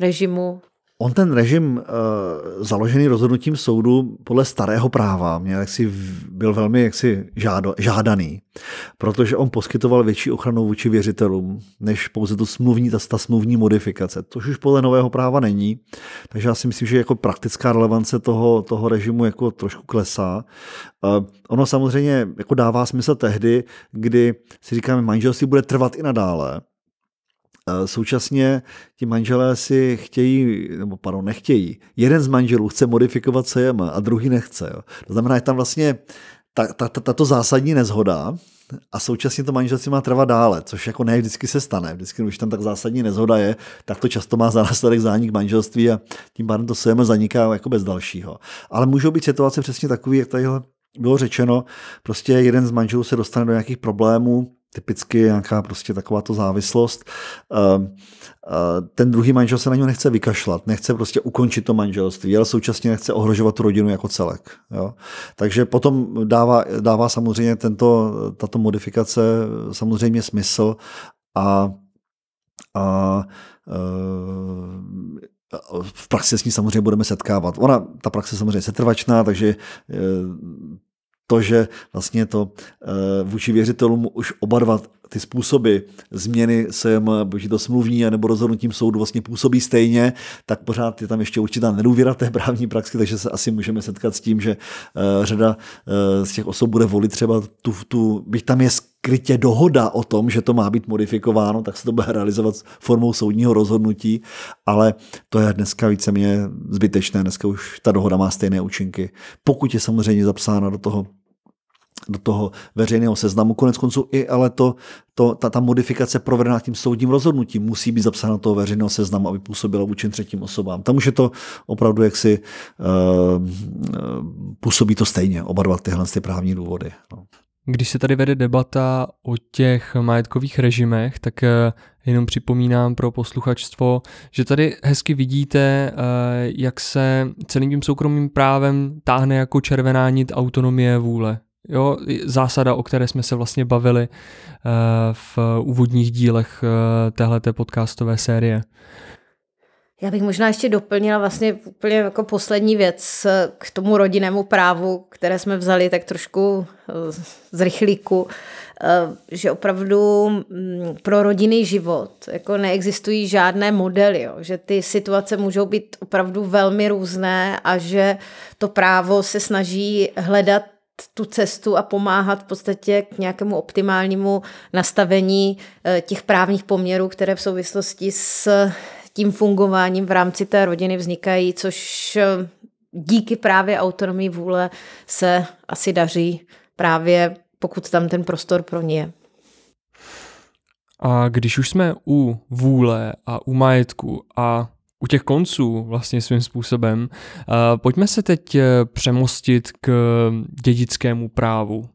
režimu? On ten režim uh, založený rozhodnutím soudu podle starého práva měl jaksi, byl velmi jaksi žádo, žádaný, protože on poskytoval větší ochranu vůči věřitelům, než pouze tu smluvní, ta, ta smluvní modifikace, což už podle nového práva není. Takže já si myslím, že jako praktická relevance toho, toho režimu jako trošku klesá. Uh, ono samozřejmě jako dává smysl tehdy, kdy si říkáme, manželství bude trvat i nadále, Současně ti manželé si chtějí, nebo pardon, nechtějí. Jeden z manželů chce modifikovat CM a druhý nechce. Jo. To znamená, je tam vlastně ta, ta, ta, tato zásadní nezhoda a současně to manželství má trvat dále, což jako ne vždycky se stane. Vždycky, když tam tak zásadní nezhoda je, tak to často má za následek zánik manželství a tím pádem to CM zaniká jako bez dalšího. Ale můžou být situace přesně takové, jak tady bylo řečeno, prostě jeden z manželů se dostane do nějakých problémů, typicky nějaká prostě takováto závislost. Ehm, ten druhý manžel se na něj nechce vykašlat, nechce prostě ukončit to manželství, ale současně nechce ohrožovat tu rodinu jako celek. Jo? Takže potom dává, dává samozřejmě tento, tato modifikace samozřejmě smysl a, a v praxi s ní samozřejmě budeme setkávat. Ona, ta praxe samozřejmě setrvačná, takže to, že vlastně to vůči věřitelům už oba dva ty způsoby změny se, buď to smluvní nebo rozhodnutím soudu vlastně působí stejně, tak pořád je tam ještě určitá nedůvěra té právní praxi, takže se asi můžeme setkat s tím, že řada z těch osob bude volit třeba tu, tu byť tam je skrytě dohoda o tom, že to má být modifikováno, tak se to bude realizovat formou soudního rozhodnutí, ale to je dneska víceméně zbytečné, dneska už ta dohoda má stejné účinky. Pokud je samozřejmě zapsána do toho do toho veřejného seznamu. Konec konců i ale to, to, ta, ta modifikace provedená tím soudním rozhodnutím musí být zapsána do toho veřejného seznamu, aby působila vůči třetím osobám. Tam už je to opravdu jaksi uh, působí to stejně, oba dva tyhle ty právní důvody. No. Když se tady vede debata o těch majetkových režimech, tak eh, jenom připomínám pro posluchačstvo, že tady hezky vidíte, eh, jak se celým tím soukromým právem táhne jako červená nit autonomie vůle. Jo, zásada, o které jsme se vlastně bavili eh, v úvodních dílech téhleté podcastové série. Já bych možná ještě doplnila vlastně úplně jako poslední věc k tomu rodinnému právu, které jsme vzali tak trošku eh, z rychlíku, eh, že opravdu mm, pro rodinný život jako neexistují žádné modely, jo, že ty situace můžou být opravdu velmi různé a že to právo se snaží hledat tu cestu a pomáhat v podstatě k nějakému optimálnímu nastavení eh, těch právních poměrů, které v souvislosti s tím fungováním v rámci té rodiny vznikají, což eh, díky právě autonomii vůle se asi daří právě pokud tam ten prostor pro ně je. A když už jsme u vůle a u majetku a u těch konců vlastně svým způsobem, uh, pojďme se teď eh, přemostit k dědickému právu.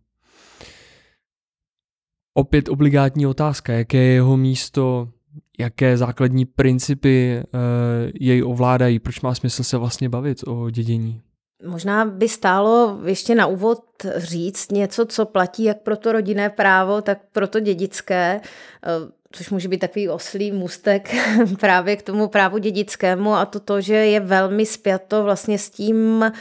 Opět obligátní otázka, jaké je jeho místo jaké základní principy uh, jej ovládají, proč má smysl se vlastně bavit o dědění? Možná by stálo ještě na úvod říct něco, co platí jak pro to rodinné právo, tak pro to dědické. Což může být takový oslý můstek právě k tomu právu dědickému a to to, že je velmi spjato vlastně s tím eh,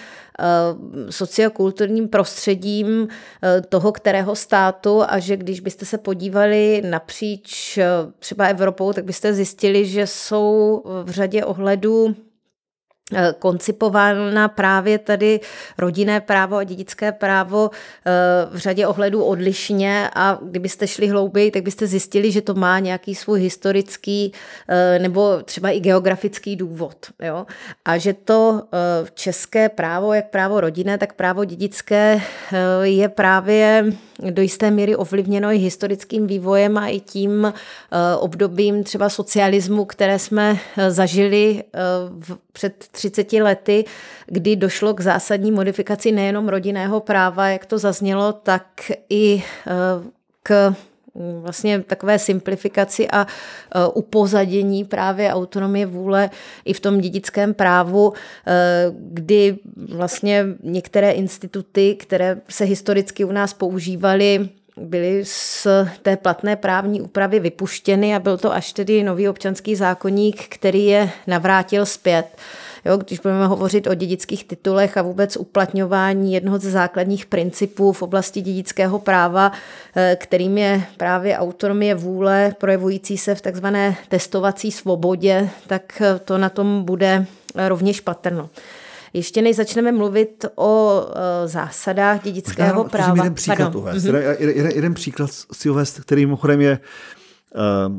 sociokulturním prostředím eh, toho, kterého státu a že když byste se podívali napříč eh, třeba Evropou, tak byste zjistili, že jsou v řadě ohledů koncipována právě tady rodinné právo a dědické právo eh, v řadě ohledů odlišně a kdybyste šli hlouběji, tak byste zjistili, že to má nějaký svůj historický eh, nebo třeba i geografický důvod. Jo? A že to české právo, jak právo rodinné, tak právo dědické je právě do jisté míry ovlivněno i historickým vývojem a i tím obdobím třeba socialismu, které jsme zažili před 30 lety, kdy došlo k zásadní modifikaci nejenom rodinného práva, jak to zaznělo, tak i eh, k vlastně takové simplifikaci a eh, upozadění právě autonomie vůle i v tom dědickém právu, eh, kdy vlastně některé instituty, které se historicky u nás používaly, byly z té platné právní úpravy vypuštěny a byl to až tedy nový občanský zákonník, který je navrátil zpět. Jo, když budeme hovořit o dědických titulech a vůbec uplatňování jednoho ze základních principů v oblasti dědického práva, eh, kterým je právě autonomie vůle projevující se v takzvané testovací svobodě, tak eh, to na tom bude rovněž patrno. Ještě než začneme mluvit o uh, zásadách dědického Možná, práva. Jeden příklad uvést. Mm-hmm. Jeden, jeden příklad si uvést, který mimochodem je uh,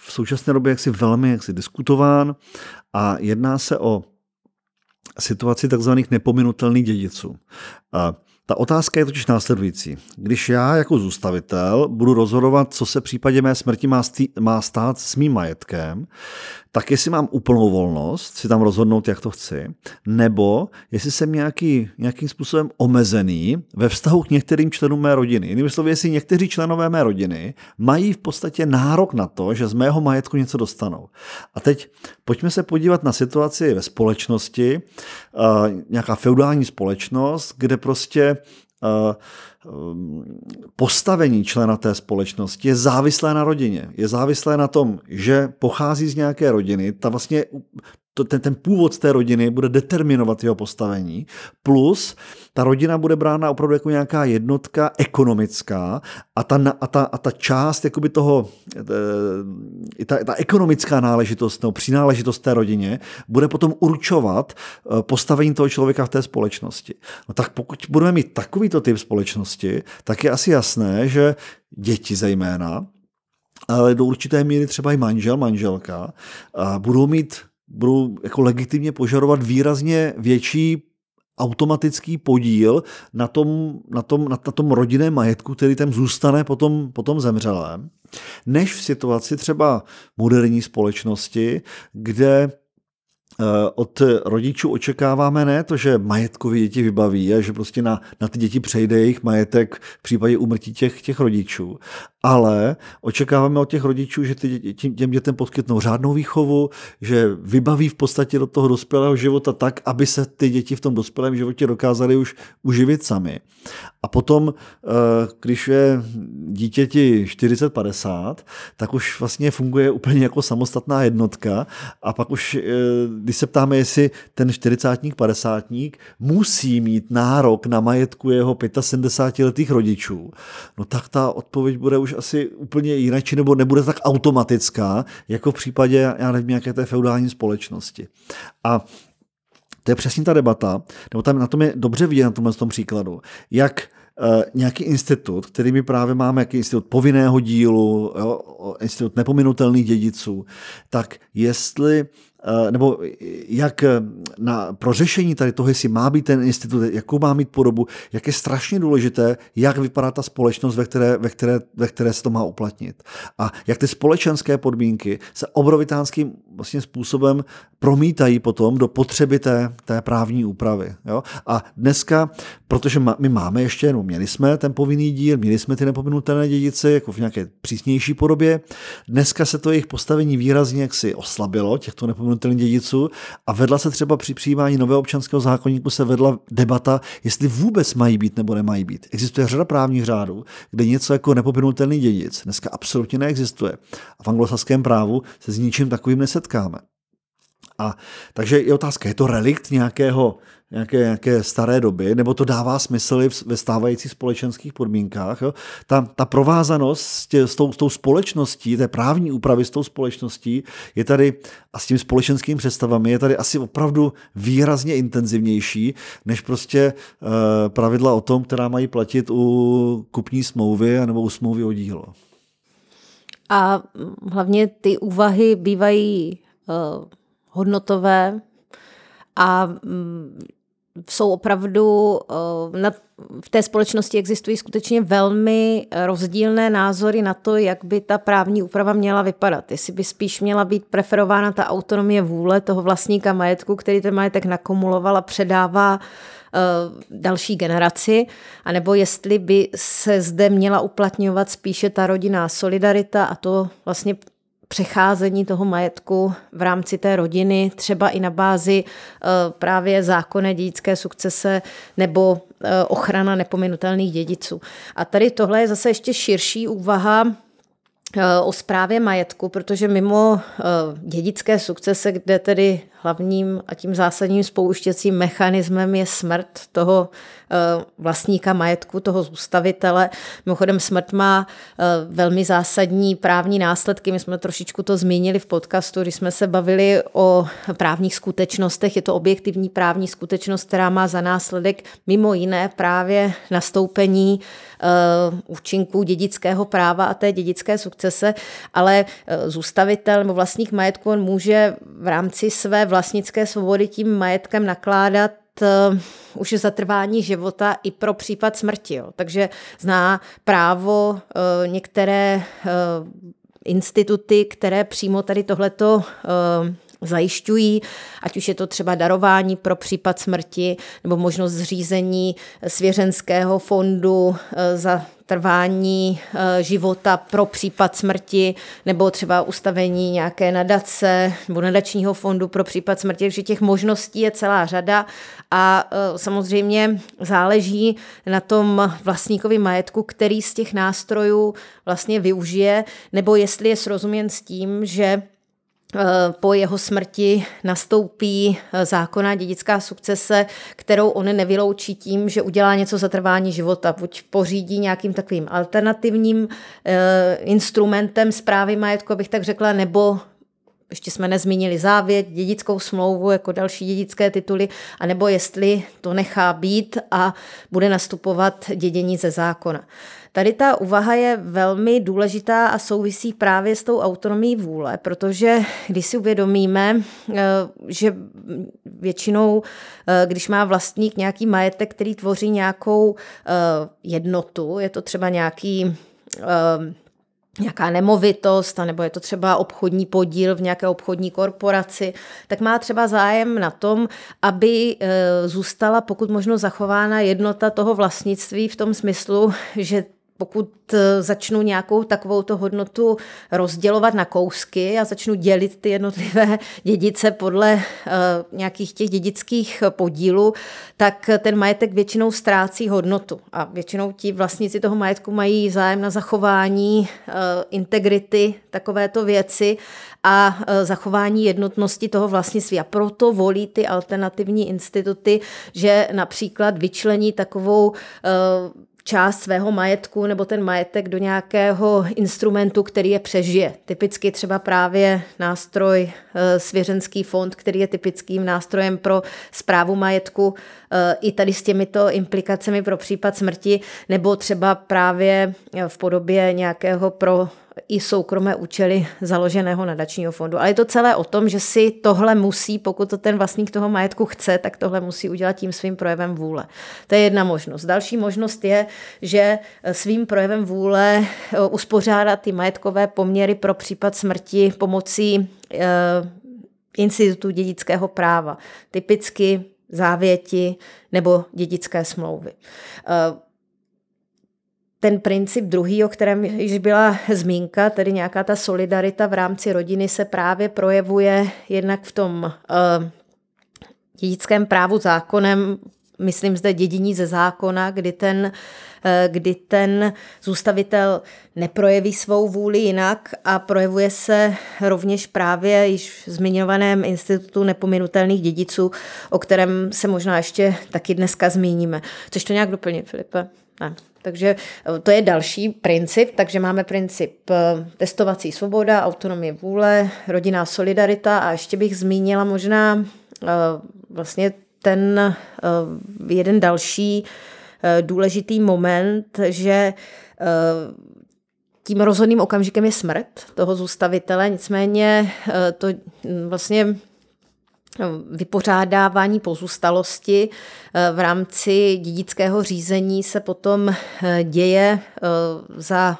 v současné době jaksi velmi jaksi diskutován a jedná se o situaci takzvaných nepominutelných dědiců. A ta otázka je totiž následující. Když já jako zůstavitel budu rozhodovat, co se v případě mé smrti má, stý, má stát s mým majetkem, tak jestli mám úplnou volnost si tam rozhodnout, jak to chci, nebo jestli jsem nějaký, nějakým způsobem omezený ve vztahu k některým členům mé rodiny. Jinými slovy, jestli někteří členové mé rodiny mají v podstatě nárok na to, že z mého majetku něco dostanou. A teď pojďme se podívat na situaci ve společnosti, nějaká feudální společnost, kde prostě postavení člena té společnosti je závislé na rodině. Je závislé na tom, že pochází z nějaké rodiny. Ta vlastně to, ten, ten původ z té rodiny bude determinovat jeho postavení, plus ta rodina bude brána opravdu jako nějaká jednotka ekonomická a ta, a ta, a ta část jakoby toho, eh, ta, ta ekonomická náležitost nebo přináležitost té rodině bude potom určovat eh, postavení toho člověka v té společnosti. No tak pokud budeme mít takovýto typ společnosti, tak je asi jasné, že děti zejména, ale do určité míry třeba i manžel, manželka, budou mít budou jako legitimně požadovat výrazně větší automatický podíl na tom, na tom, na, na tom rodinném majetku, který tam zůstane potom, potom zemřelém, než v situaci třeba moderní společnosti, kde Eh, od rodičů očekáváme ne to, že majetkově děti vybaví a že prostě na, na ty děti přejde jejich majetek v případě umrtí těch, těch rodičů, ale očekáváme od těch rodičů, že ty těm dětem poskytnou řádnou výchovu, že vybaví v podstatě do toho dospělého života tak, aby se ty děti v tom dospělém životě dokázaly už uživit sami. A potom, eh, když je dítěti 40-50, tak už vlastně funguje úplně jako samostatná jednotka a pak už, eh, když se ptáme, jestli ten 40 50 musí mít nárok na majetku jeho 75-letých rodičů, no tak ta odpověď bude už asi úplně jinak, nebo nebude tak automatická, jako v případě, já nevím, jaké té feudální společnosti. A to je přesně ta debata, nebo tam na tom je dobře vidět na tomhle tom příkladu, jak Uh, nějaký institut, který my právě máme, jaký institut povinného dílu, jo, institut nepominutelných dědiců, tak jestli Eh, nebo jak eh, na, pro řešení tady toho, jestli má být ten institut, jakou má mít podobu, jak je strašně důležité, jak vypadá ta společnost, ve které, ve které, ve které se to má uplatnit. A jak ty společenské podmínky se obrovitánským vlastně způsobem promítají potom do potřeby té, té právní úpravy. Jo? A dneska, protože my máme ještě, no měli jsme ten povinný díl, měli jsme ty nepominutelné dědice jako v nějaké přísnější podobě, dneska se to jejich postavení výrazně jaksi oslabilo, těchto nepominutelných nepominutelných dědiců a vedla se třeba při přijímání nového občanského zákonníku se vedla debata, jestli vůbec mají být nebo nemají být. Existuje řada právních řádů, kde něco jako nepominutelný dědic dneska absolutně neexistuje. A v anglosaském právu se s ničím takovým nesetkáme. A takže je otázka, je to relikt nějakého, nějaké, nějaké staré doby, nebo to dává smysl ve stávajících společenských podmínkách. Jo? Ta, ta provázanost s, tě, s, tou, s tou společností, té právní úpravy s tou společností je tady a s těmi společenskými představami je tady asi opravdu výrazně intenzivnější, než prostě uh, pravidla o tom, která mají platit u kupní smlouvy nebo u smlouvy o dílo. A hlavně ty úvahy bývají uh hodnotové a mm, jsou opravdu, eh, v té společnosti existují skutečně velmi rozdílné názory na to, jak by ta právní úprava měla vypadat. Jestli by spíš měla být preferována ta autonomie vůle toho vlastníka majetku, který ten majetek nakumuloval a předává eh, další generaci, anebo jestli by se zde měla uplatňovat spíše ta rodinná solidarita a to vlastně přecházení toho majetku v rámci té rodiny, třeba i na bázi eh, právě zákonné dědické sukcese nebo eh, ochrana nepominutelných dědiců. A tady tohle je zase ještě širší úvaha eh, o správě majetku, protože mimo dědické sukcese, kde tedy hlavním a tím zásadním spouštěcím mechanismem je smrt toho Eh, vlastníka majetku, toho zůstavitele. Mimochodem smrt má eh, velmi zásadní právní následky. My jsme trošičku to zmínili v podcastu, když jsme se bavili o právních skutečnostech. Je to objektivní právní skutečnost, která má za následek mimo jiné právě nastoupení uh, účinků dědického práva a té dědické sukcese, ale zůstavitel nebo vlastník majetku on může v rámci své vlastnické svobody tím majetkem nakládat uh, už zatrvání života i pro případ smrti. Jo. Takže zná právo uh, některé uh, instituty, které přímo tady tohleto zajišťují, ať už je to třeba darování pro případ smrti nebo možnost zřízení svěřenského fondu za trvání eh, života pro případ smrti nebo třeba ustavení nějaké nadace nebo nadačního fondu pro případ smrti, takže těch možností je celá řada. A eh, samozřejmě záleží na tom vlastníkovi majetku, který z těch nástrojů vlastně využije, nebo jestli je srozuměn s tím, že po jeho smrti nastoupí zákonná dědická sukcese, kterou on nevyloučí tím, že udělá něco za trvání života. Buď pořídí nějakým takovým alternativním instrumentem zprávy majetku, abych tak řekla, nebo ještě jsme nezmínili závěť, dědickou smlouvu jako další dědické tituly, anebo jestli to nechá být a bude nastupovat dědění ze zákona. Tady ta úvaha je velmi důležitá a souvisí právě s tou autonomií vůle, protože když si uvědomíme, eh, že většinou, eh, když má vlastník nějaký majetek, který tvoří nějakou eh, jednotu, je to třeba nějaký nějaká nemovitost, nebo je to třeba obchodní podíl v nějaké obchodní korporaci, tak má třeba zájem na tom, aby zůstala pokud možno zachována jednota toho vlastnictví v tom smyslu, že pokud eh, začnu nějakou takovou hodnotu rozdělovat na kousky a začnu dělit ty jednotlivé dědice podle uh, nějakých těch dědických podílů, tak ten majetek většinou ztrácí hodnotu. A většinou ti vlastníci toho majetku mají zájem na zachování uh, integrity takovéto věci a zachování jednotnosti toho vlastnictví. A proto volí ty alternativní instituty, že například vyčlení takovou část svého majetku nebo ten majetek do nějakého instrumentu, který je přežije. Typicky třeba právě nástroj eh, svěřenský fond, který je typickým nástrojem pro zprávu majetku eh, i tady s těmito implikacemi pro případ smrti, nebo třeba právě eh, v podobě nějakého pro i soukromé účely založeného nadačního fondu. Ale je to celé o tom, že si tohle musí, pokud to ten vlastník toho majetku chce, tak tohle musí udělat tím svým projevem vůle. To je jedna možnost. Další možnost je, že svým projevem vůle eh, uspořádá ty majetkové poměry pro případ smrti pomocí eh, institutu dědického práva. Typicky závěti nebo dědické smlouvy. Eh, ten princip druhý, o kterém již byla zmínka, tedy nějaká ta solidarita v rámci rodiny se právě projevuje jednak v tom uh, dědickém právu zákonem, myslím zde dědiní ze zákona, kdy ten, uh, kdy ten zůstavitel neprojeví svou vůli jinak a projevuje se rovněž právě již v zmiňovaném institutu nepominutelných dědiců, o kterém se možná ještě taky dneska zmíníme. Chceš to nějak doplnit, Filipe? Ne. Takže eh, to je další princip, takže máme princip eh, testovací svoboda, autonomie vůle, rodinná solidarita a ještě bych zmínila možná eh, vlastně ten jeden další důležitý moment, že tím rozhodným okamžikem je smrt toho zůstavitele, nicméně to mm, vlastně vypořádávání pozůstalosti eh, v rámci dědického řízení se potom eh, děje eh, za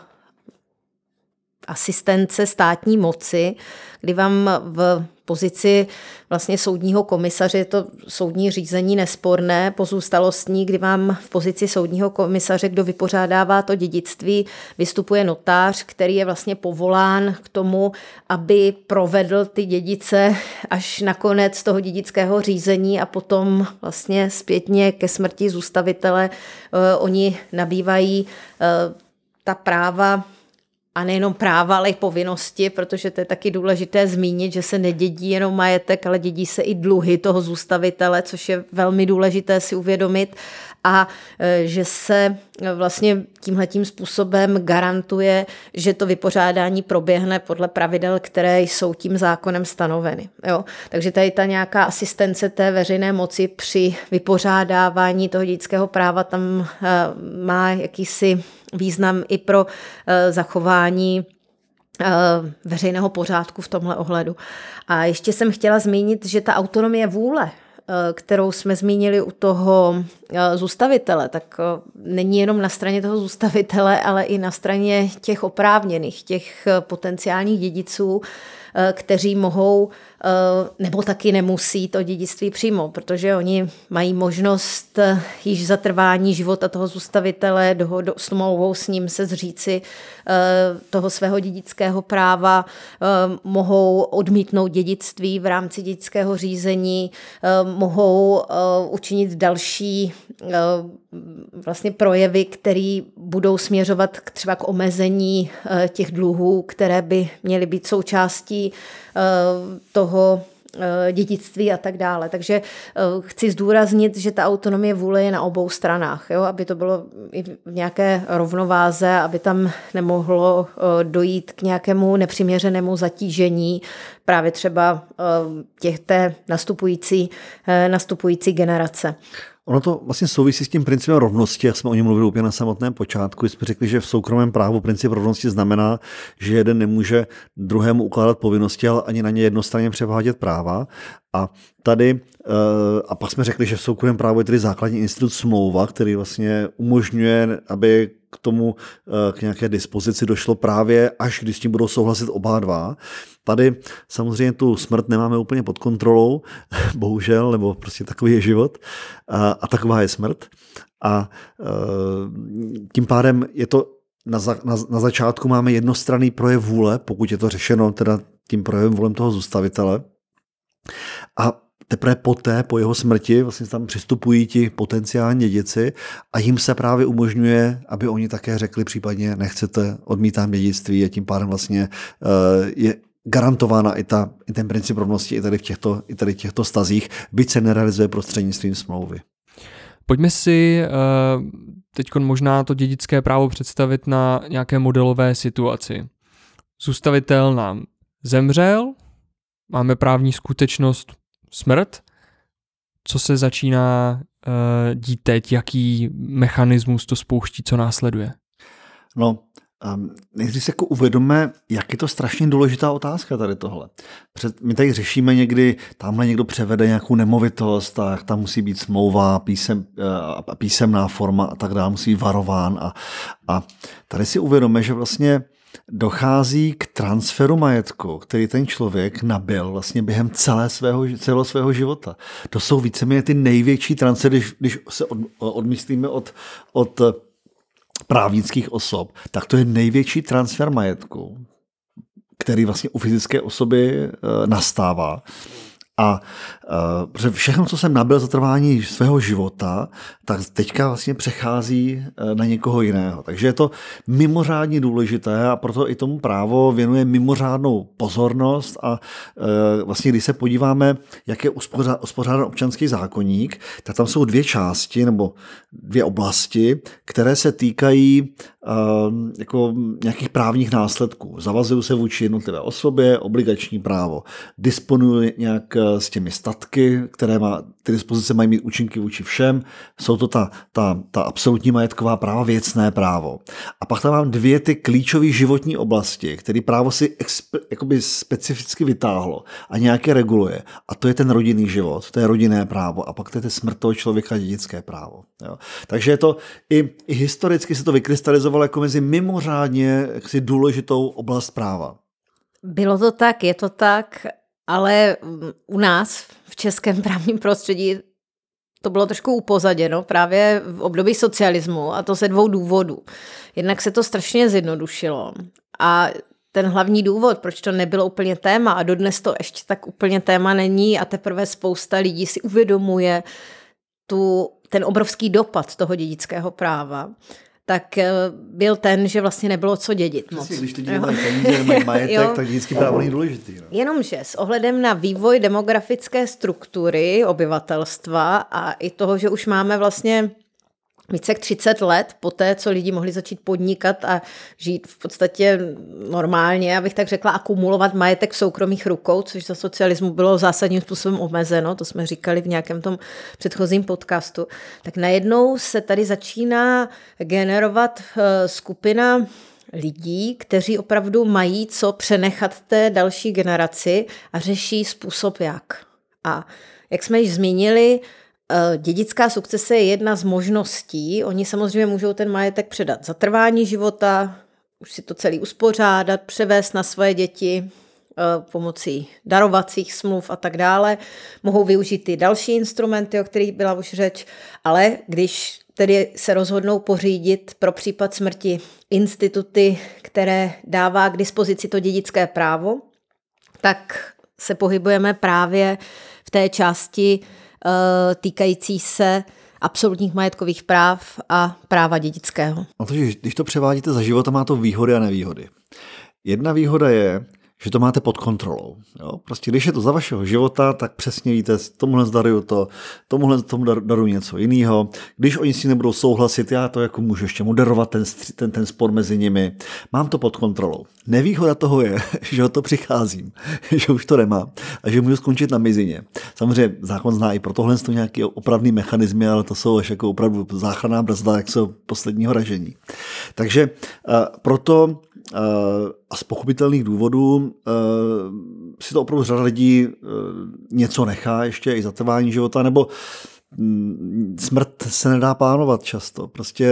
asistence státní moci, kdy vám v pozici vlastně soudního komisaře, je to soudní řízení nesporné, pozůstalostní, kdy vám v pozici soudního komisaře, kdo vypořádává to dědictví, vystupuje notář, který je vlastně povolán k tomu, aby provedl ty dědice až na konec toho dědického řízení a potom vlastně zpětně ke smrti zůstavitele uh, oni nabývají uh, ta práva a nejenom práva, ale i povinnosti, protože to je taky důležité zmínit, že se nedědí jenom majetek, ale dědí se i dluhy toho zůstavitele, což je velmi důležité si uvědomit a e, že se vlastně tímhletím způsobem garantuje, že to vypořádání proběhne podle pravidel, které jsou tím zákonem stanoveny. Jo? Takže tady ta nějaká asistence té veřejné moci při vypořádávání toho dědického práva tam e, má jakýsi význam i pro e, zachování veřejného pořádku v tomhle ohledu. A ještě jsem chtěla zmínit, že ta autonomie vůle kterou jsme zmínili u toho eh, zůstavitele, tak eh, není jenom na straně toho zůstavitele, ale i na straně těch oprávněných, těch potenciálních dědiců, kteří mohou nebo taky nemusí to dědictví přijmout, protože oni mají možnost již zatrvání života toho zůstavitele dohodou, smlouvou s ním se zříci toho svého dědického práva, mohou odmítnout dědictví v rámci dědického řízení, mohou učinit další vlastně projevy, které budou směřovat třeba k omezení těch dluhů, které by měly být součástí toho Eh, dědictví a tak dále. Takže eh, chci zdůraznit, že ta autonomie vůle je na obou stranách, jo? aby to bylo i v nějaké rovnováze, aby tam nemohlo eh, dojít k nějakému nepřiměřenému zatížení právě třeba těch té nastupující, nastupující generace. Ono to vlastně souvisí s tím principem rovnosti, jak jsme o něm mluvili úplně na samotném počátku. Jsme řekli, že v soukromém právu princip rovnosti znamená, že jeden nemůže druhému ukládat povinnosti, ale ani na ně jednostranně převádět práva. A tady, eh, a pak jsme řekli, že v soukromém právu je tedy základní institut smlouva, který vlastně umožňuje, aby k tomu, eh, k nějaké dispozici došlo právě, až když s tím budou souhlasit oba dva. Tady samozřejmě tu smrt nemáme úplně pod kontrolou, bohužel, nebo prostě takový je život a, a taková je smrt. A e, tím pádem je to na, za, na, na začátku máme jednostranný projev vůle, pokud je to řešeno teda tím projevem volem toho zůstavitele. A teprve poté, po jeho smrti, vlastně tam přistupují ti potenciální dědici a jim se právě umožňuje, aby oni také řekli případně nechcete, odmítám dědictví a tím pádem vlastně uh, je garantována i, ta, i ten princip rovnosti i tady v těchto, i tady v těchto stazích, byť se nerealizuje prostřednictvím smlouvy. Pojďme si uh, teď možná to dědické právo představit na nějaké modelové situaci. Zůstavitel nám zemřel, máme právní skutečnost smrt. Co se začíná uh, dít teď? Jaký mechanismus to spouští? Co následuje? No, Um, nejdřív si jako uvědomme, jak je to strašně důležitá otázka tady tohle. Před, my tady řešíme někdy, tamhle někdo převede nějakou nemovitost tak tam musí být smlouva, písem, uh, písemná forma a tak dále, musí být varován. A, a tady si uvědomme, že vlastně dochází k transferu majetku, který ten člověk nabil vlastně během celé svého, celého svého života. To jsou víceméně ty největší transfery, když, když se od, odmyslíme od, od právnických osob, tak to je největší transfer majetku, který vlastně u fyzické osoby eh, nastává. A uh, všechno, co jsem nabil za trvání svého života, tak teďka vlastně přechází uh, na někoho jiného. Takže je to mimořádně důležité a proto i tomu právo věnuje mimořádnou pozornost a uh, vlastně když se podíváme, jak je uspořádán občanský zákonník, tak tam jsou dvě části nebo dvě oblasti, které se týkají Ehm, jako nějakých právních následků. Zavazují se vůči jednotlivé osobě, obligační právo. Disponují nějak s těmi statky, které má, ty dispozice mají mít účinky vůči všem. Jsou to ta, ta, ta absolutní majetková práva, věcné právo. A pak tam mám dvě ty klíčové životní oblasti, které právo si expe, jakoby specificky vytáhlo a nějaké reguluje. A to je ten rodinný život, to je rodinné právo a pak to je smrt toho člověka dědické právo. Jo. Takže je to i, i historicky se to vykrystalizovalo jako mezi mimořádně jaksi důležitou oblast práva. Bylo to tak, je to tak, ale u nás v českém právním prostředí to bylo trošku upozaděno právě v období socialismu a to ze dvou důvodů. Jednak se to strašně zjednodušilo a ten hlavní důvod, proč to nebylo úplně téma a dodnes to ještě tak úplně téma není a teprve spousta lidí si uvědomuje tu, ten obrovský dopad toho dědického práva, tak eh, byl ten, že vlastně nebylo co dědit Přesně, moc. když ty dělají peníze, mají majetek, tak vždycky právo není důležitý. No. Jenomže s ohledem na vývoj demografické struktury obyvatelstva a i toho, že už máme vlastně více jak 30 let po té, co lidi mohli začít podnikat a žít v podstatě normálně, abych tak řekla, akumulovat majetek v soukromých rukou, což za socialismu bylo zásadním způsobem omezeno, to jsme říkali v nějakém tom předchozím podcastu, tak najednou se tady začíná generovat eh, skupina lidí, kteří opravdu mají co přenechat té další generaci a řeší způsob jak. A jak jsme již zmínili, dědická sukcese je jedna z možností. Oni samozřejmě můžou ten majetek předat za trvání života, už si to celý uspořádat, převést na svoje děti eh, pomocí darovacích smluv a tak dále. Mohou využít ty další instrumenty, o kterých byla už řeč, ale když tedy se rozhodnou pořídit pro případ smrti instituty, které dává k dispozici to dědické právo, tak se pohybujeme právě v té části týkající se absolutních majetkových práv a práva dědického. No to, když to převádíte za života, má to výhody a nevýhody. Jedna výhoda je, že to máte pod kontrolou. Jo? Prostě když je to za vašeho života, tak přesně víte, tomuhle zdaruju to, tomuhle tomu daruju něco jiného. Když oni si nebudou souhlasit, já to jako můžu ještě moderovat, ten, ten, ten spor mezi nimi. Mám to pod kontrolou. Nevýhoda toho je, že o to přicházím, že už to nemám a že můžu skončit na mizině. Samozřejmě zákon zná i pro tohle nějaké opravný mechanizmy, ale to jsou až jako opravdu záchranná brzda, jak jsou posledního ražení. Takže uh, proto a z pochopitelných důvodů eh, si to opravdu řada lidí eh, něco nechá ještě i zatrvání života, nebo mm, smrt se nedá plánovat často. Prostě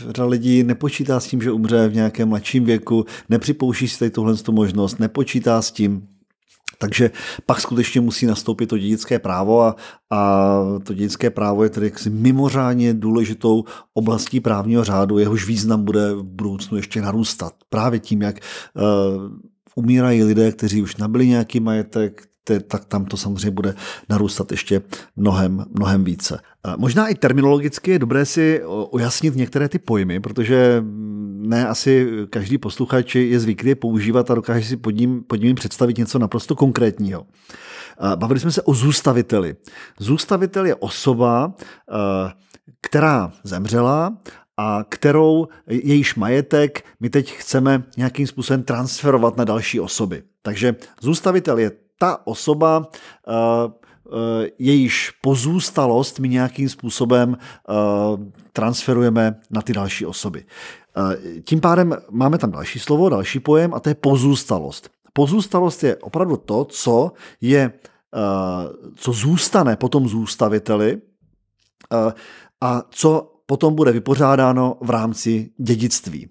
řada lidí nepočítá s tím, že umře v nějakém mladším věku, nepřipouští si tady tuhle možnost, nepočítá s tím, takže pak skutečně musí nastoupit to dědické právo a, a to dědické právo je tedy jaksi mimořádně důležitou oblastí právního řádu, jehož význam bude v budoucnu ještě narůstat. Právě tím, jak uh, umírají lidé, kteří už nabili nějaký majetek, tak tam to samozřejmě bude narůstat ještě mnohem, mnohem více. Možná i terminologicky je dobré si ujasnit některé ty pojmy, protože ne asi každý posluchač je zvyklý je používat a dokáže si pod ním, pod ním představit něco naprosto konkrétního. Bavili jsme se o zůstaviteli. Zůstavitel je osoba, která zemřela a kterou jejíž majetek my teď chceme nějakým způsobem transferovat na další osoby. Takže zůstavitel je ta osoba, jejíž pozůstalost my nějakým způsobem transferujeme na ty další osoby. Tím pádem máme tam další slovo, další pojem a to je pozůstalost. Pozůstalost je opravdu to, co je, co zůstane potom zůstaviteli a co potom bude vypořádáno v rámci dědictví.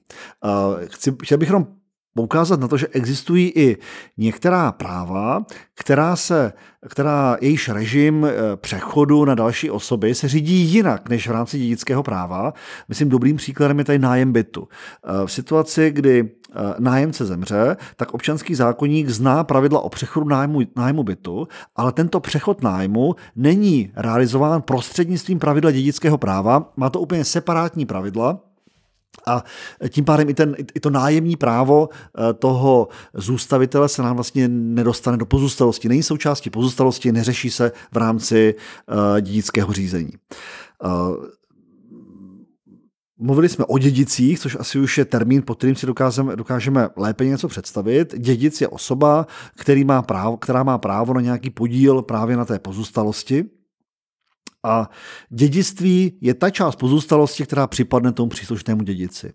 Chci, chtěl bych jenom poukázat na to, že existují i některá práva, která se, která jejíž režim eh, přechodu na další osoby se řídí jinak než v rámci dědického práva. Myslím, dobrým příkladem je tady nájem bytu. Eh, v situaci, kdy eh, nájemce zemře, tak občanský zákonník zná pravidla o přechodu nájmu, nájmu bytu, ale tento přechod nájmu není realizován prostřednictvím pravidla dědického práva. Má to úplně separátní pravidla, a tím pádem i, ten, i to nájemní právo eh, toho zůstavitele se nám vlastně nedostane do pozůstalosti. Není součástí pozůstalosti, neřeší se v rámci uh, dědického řízení. Uh, Mluvili jsme o dědicích, což asi už je termín, pod kterým si dokážeme, dokážeme lépe něco představit. Dědic je osoba, který má právo, která má právo na nějaký podíl právě na té pozůstalosti. A dědictví je ta část pozůstalosti, která připadne tomu příslušnému dědici.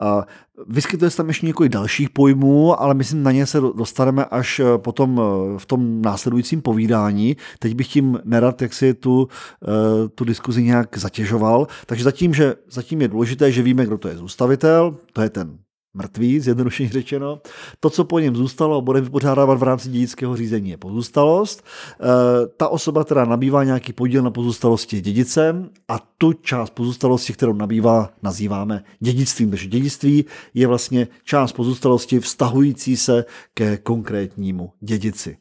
A vyskytuje se tam ještě několik dalších pojmů, ale myslím, na ně se dostaneme až eh, potom eh, v tom následujícím povídání. Teď bych tím nerad, jak si tu, eh, tu diskuzi nějak zatěžoval. Takže zatím, že, zatím je důležité, že víme, kdo to je zůstavitel, to je ten mrtvý, zjednodušeně řečeno. To, co po něm zůstalo bude vypořádávat v rámci dědického řízení, je pozůstalost. E, ta osoba, která nabývá nějaký podíl na pozůstalosti, dědicem a tu část pozůstalosti, kterou nabývá, nazýváme dědictvím. Takže dědictví je vlastně část pozůstalosti vztahující se ke konkrétnímu dědici.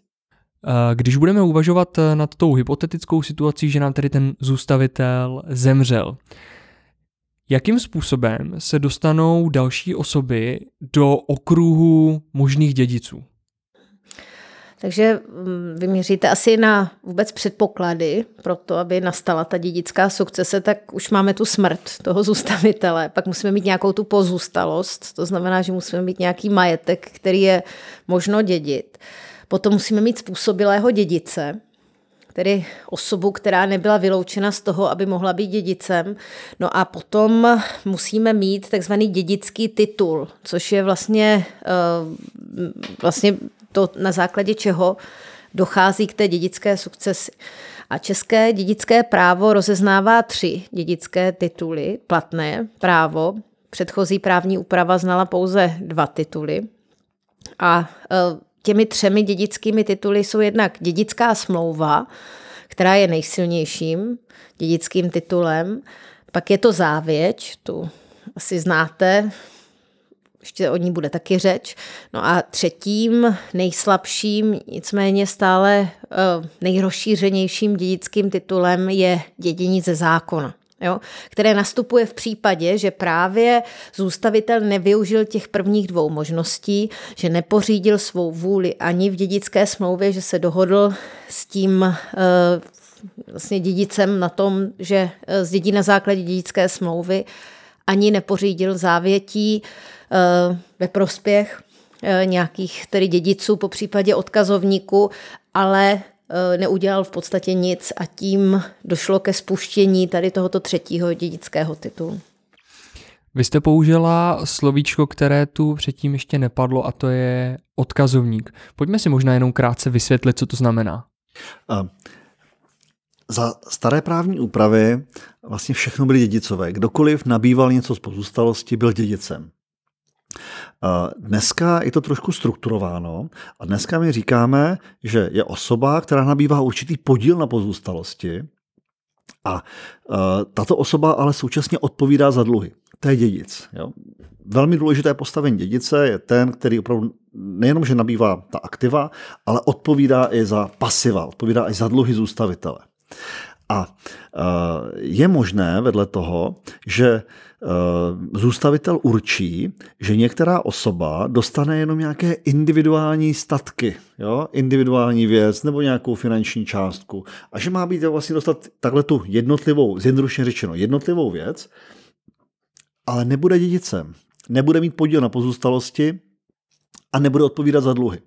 E, když budeme uvažovat nad tou hypotetickou situací, že nám tedy ten zůstavitel zemřel, jakým způsobem se dostanou další osoby do okruhu možných dědiců? Takže mm, vy měříte asi na vůbec předpoklady pro to, aby nastala ta dědická sukcese, tak už máme tu smrt toho zůstavitele, pak musíme mít nějakou tu pozůstalost, to znamená, že musíme mít nějaký majetek, který je možno dědit. Potom musíme mít způsobilého dědice, tedy osobu, která nebyla vyloučena z toho, aby mohla být dědicem. No a potom musíme mít takzvaný dědický titul, což je vlastně, eh, vlastně to, na základě čeho dochází k té dědické sukcesi. A české dědické právo rozeznává tři dědické tituly, platné právo. Předchozí právní úprava znala pouze dva tituly. A eh, těmi třemi dědickými tituly jsou jednak dědická smlouva, která je nejsilnějším dědickým titulem. Pak je to závěť, tu asi znáte, ještě o ní bude taky řeč. No a třetím, nejslabším, nicméně stále nejrozšířenějším dědickým titulem je dědění ze zákona jo, které nastupuje v případě, že právě zůstavitel nevyužil těch prvních dvou možností, že nepořídil svou vůli ani v dědické smlouvě, že se dohodl s tím eh, vlastně dědicem na tom, že eh, zdědí na základě dědické smlouvy, ani nepořídil závětí eh, ve prospěch nějakých tedy dědiců, po případě odkazovníků, ale neudělal v podstatě nic a tím došlo ke spuštění tady tohoto třetího dědického titulu. Vy jste použila slovíčko, které tu předtím ještě nepadlo a to je odkazovník. Pojďme si možná jenom krátce vysvětlit, co to znamená. Uh, za staré právní úpravy vlastně všechno byly dědicové. Kdokoliv nabýval něco z pozůstalosti, byl dědicem. Dneska je to trošku strukturováno a dneska my říkáme, že je osoba, která nabývá určitý podíl na pozůstalosti a tato osoba ale současně odpovídá za dluhy. To je dědic. Jo? Velmi důležité postavení dědice je ten, který opravdu nejenom, že nabývá ta aktiva, ale odpovídá i za pasiva, odpovídá i za dluhy zůstavitele. A je možné vedle toho, že Eh, zůstavitel určí, že některá osoba dostane jenom nějaké individuální statky, jo? individuální věc nebo nějakou finanční částku a že má být vlastně dostat takhle tu jednotlivou, zjednodušeně řečeno, jednotlivou věc, ale nebude dědicem, nebude mít podíl na pozůstalosti a nebude odpovídat za dluhy.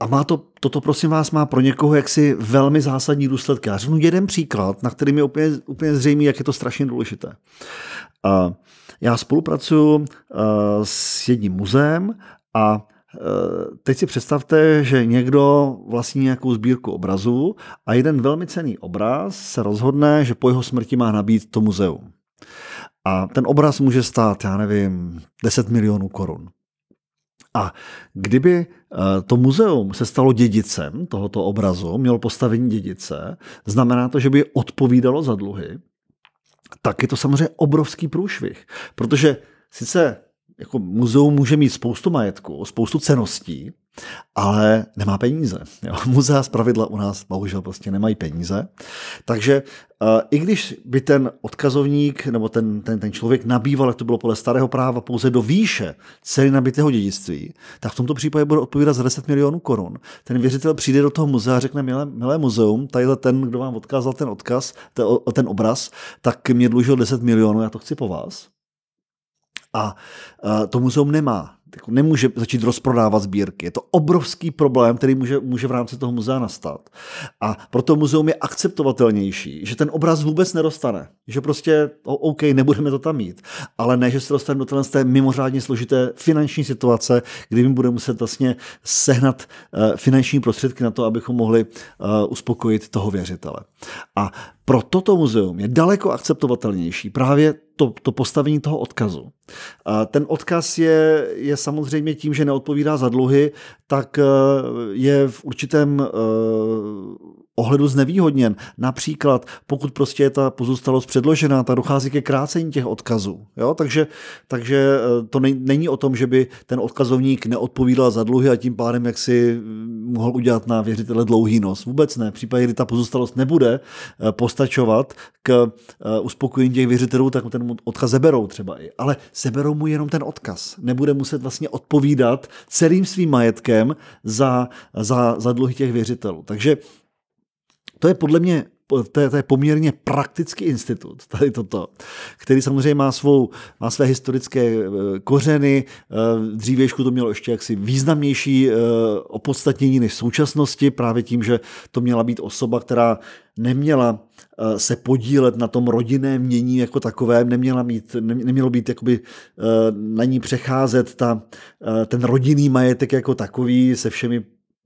A má to, toto prosím vás má pro někoho jaksi velmi zásadní důsledky. Já řeknu jeden příklad, na kterým je úplně, úplně zřejmý, jak je to strašně důležité. Já spolupracuju s jedním muzeem a Teď si představte, že někdo vlastní nějakou sbírku obrazů a jeden velmi cený obraz se rozhodne, že po jeho smrti má nabít to muzeum. A ten obraz může stát, já nevím, 10 milionů korun. A kdyby eh, to muzeum se stalo dědicem tohoto obrazu, mělo postavení dědice, znamená to, že by odpovídalo za dluhy, tak je to samozřejmě obrovský průšvih. Protože sice jako muzeum může mít spoustu majetku, spoustu ceností, ale nemá peníze. Jo. Muzea z pravidla u nás bohužel prostě nemají peníze. Takže uh, i když by ten odkazovník nebo ten, ten, ten člověk nabýval, jak to bylo podle starého práva, pouze do výše ceny nabitého dědictví, tak v tomto případě bude odpovídat za 10 milionů korun. Ten věřitel přijde do toho muzea a řekne, milé, milé muzeum, tadyhle ten, kdo vám odkázal ten odkaz, ten obraz, tak mě dlužil 10 milionů, já to chci po vás. A to muzeum nemá jako nemůže začít rozprodávat sbírky. Je to obrovský problém, který může, může v rámci toho muzea nastat. A proto muzeum je akceptovatelnější, že ten obraz vůbec nedostane. Že prostě, OK, nebudeme to tam mít. Ale ne, že se dostane do té mimořádně složité finanční situace, kdy my budeme muset vlastně sehnat uh, finanční prostředky na to, abychom mohli uh, uspokojit toho věřitele. A pro toto muzeum je daleko akceptovatelnější právě to, to postavení toho odkazu. A ten odkaz je, je samozřejmě tím, že neodpovídá za dluhy, tak eh, je v určitém eh, ohledu znevýhodněn. Například, pokud prostě je ta pozůstalost předložená, tak dochází ke krácení těch odkazů. Jo? Takže, takže eh, to není o tom, že by ten odkazovník neodpovídal za dluhy a tím pádem jak si mm, mohl udělat na věřitele dlouhý nos. Vůbec ne. V případě, kdy ta pozůstalost nebude postačovat k uspokojení těch věřitelů, tak ten odkaz zeberou třeba i. Ale seberou mu jenom ten odkaz. Nebude muset vlastně odpovídat celým svým majetkem za, za, za dluhy těch věřitelů. Takže to je podle mě to je, to je poměrně praktický institut, tady toto, který samozřejmě má, svou, má své historické eh, kořeny. Eh, dřívějšku to mělo ještě jaksi významnější eh, opodstatnění než v současnosti, právě tím, že to měla být osoba, která neměla se podílet na tom rodinném mění jako takovém, neměla mít, nemělo být jakoby na ní přecházet ta, ten rodinný majetek jako takový se všemi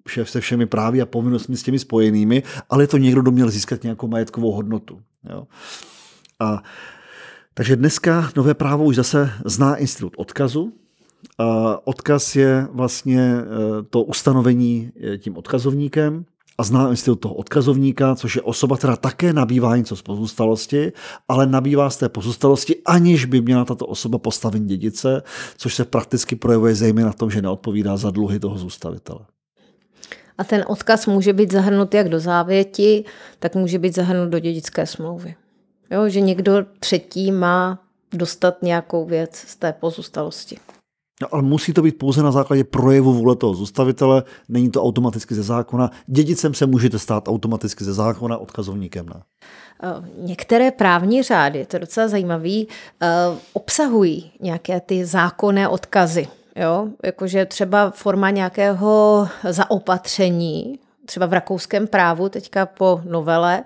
šéf se všemi právy a povinnostmi s těmi spojenými, ale to někdo, kdo měl získat nějakou majetkovou hodnotu. Jo. A, takže dneska nové právo už zase zná institut odkazu. Odkaz je vlastně e, to ustanovení tím odkazovníkem a zná institut toho odkazovníka, což je osoba, která také nabývá něco z pozůstalosti, ale nabývá z té pozůstalosti, aniž by měla tato osoba postavení dědice, což se prakticky projevuje zejména v tom, že neodpovídá za dluhy toho zůstavitele. A ten odkaz může být zahrnut jak do závěti, tak může být zahrnut do dědické smlouvy. Jo, že někdo třetí má dostat nějakou věc z té pozůstalosti. No, ale musí to být pouze na základě projevu vůle toho zůstavitele, není to automaticky ze zákona. Dědicem se můžete stát automaticky ze zákona, odkazovníkem ne. Eh, některé právní řády, to je docela zajímavé, eh, obsahují nějaké ty zákonné odkazy. Jo? Jakože třeba forma nějakého zaopatření, třeba v rakouském právu, teďka po novele,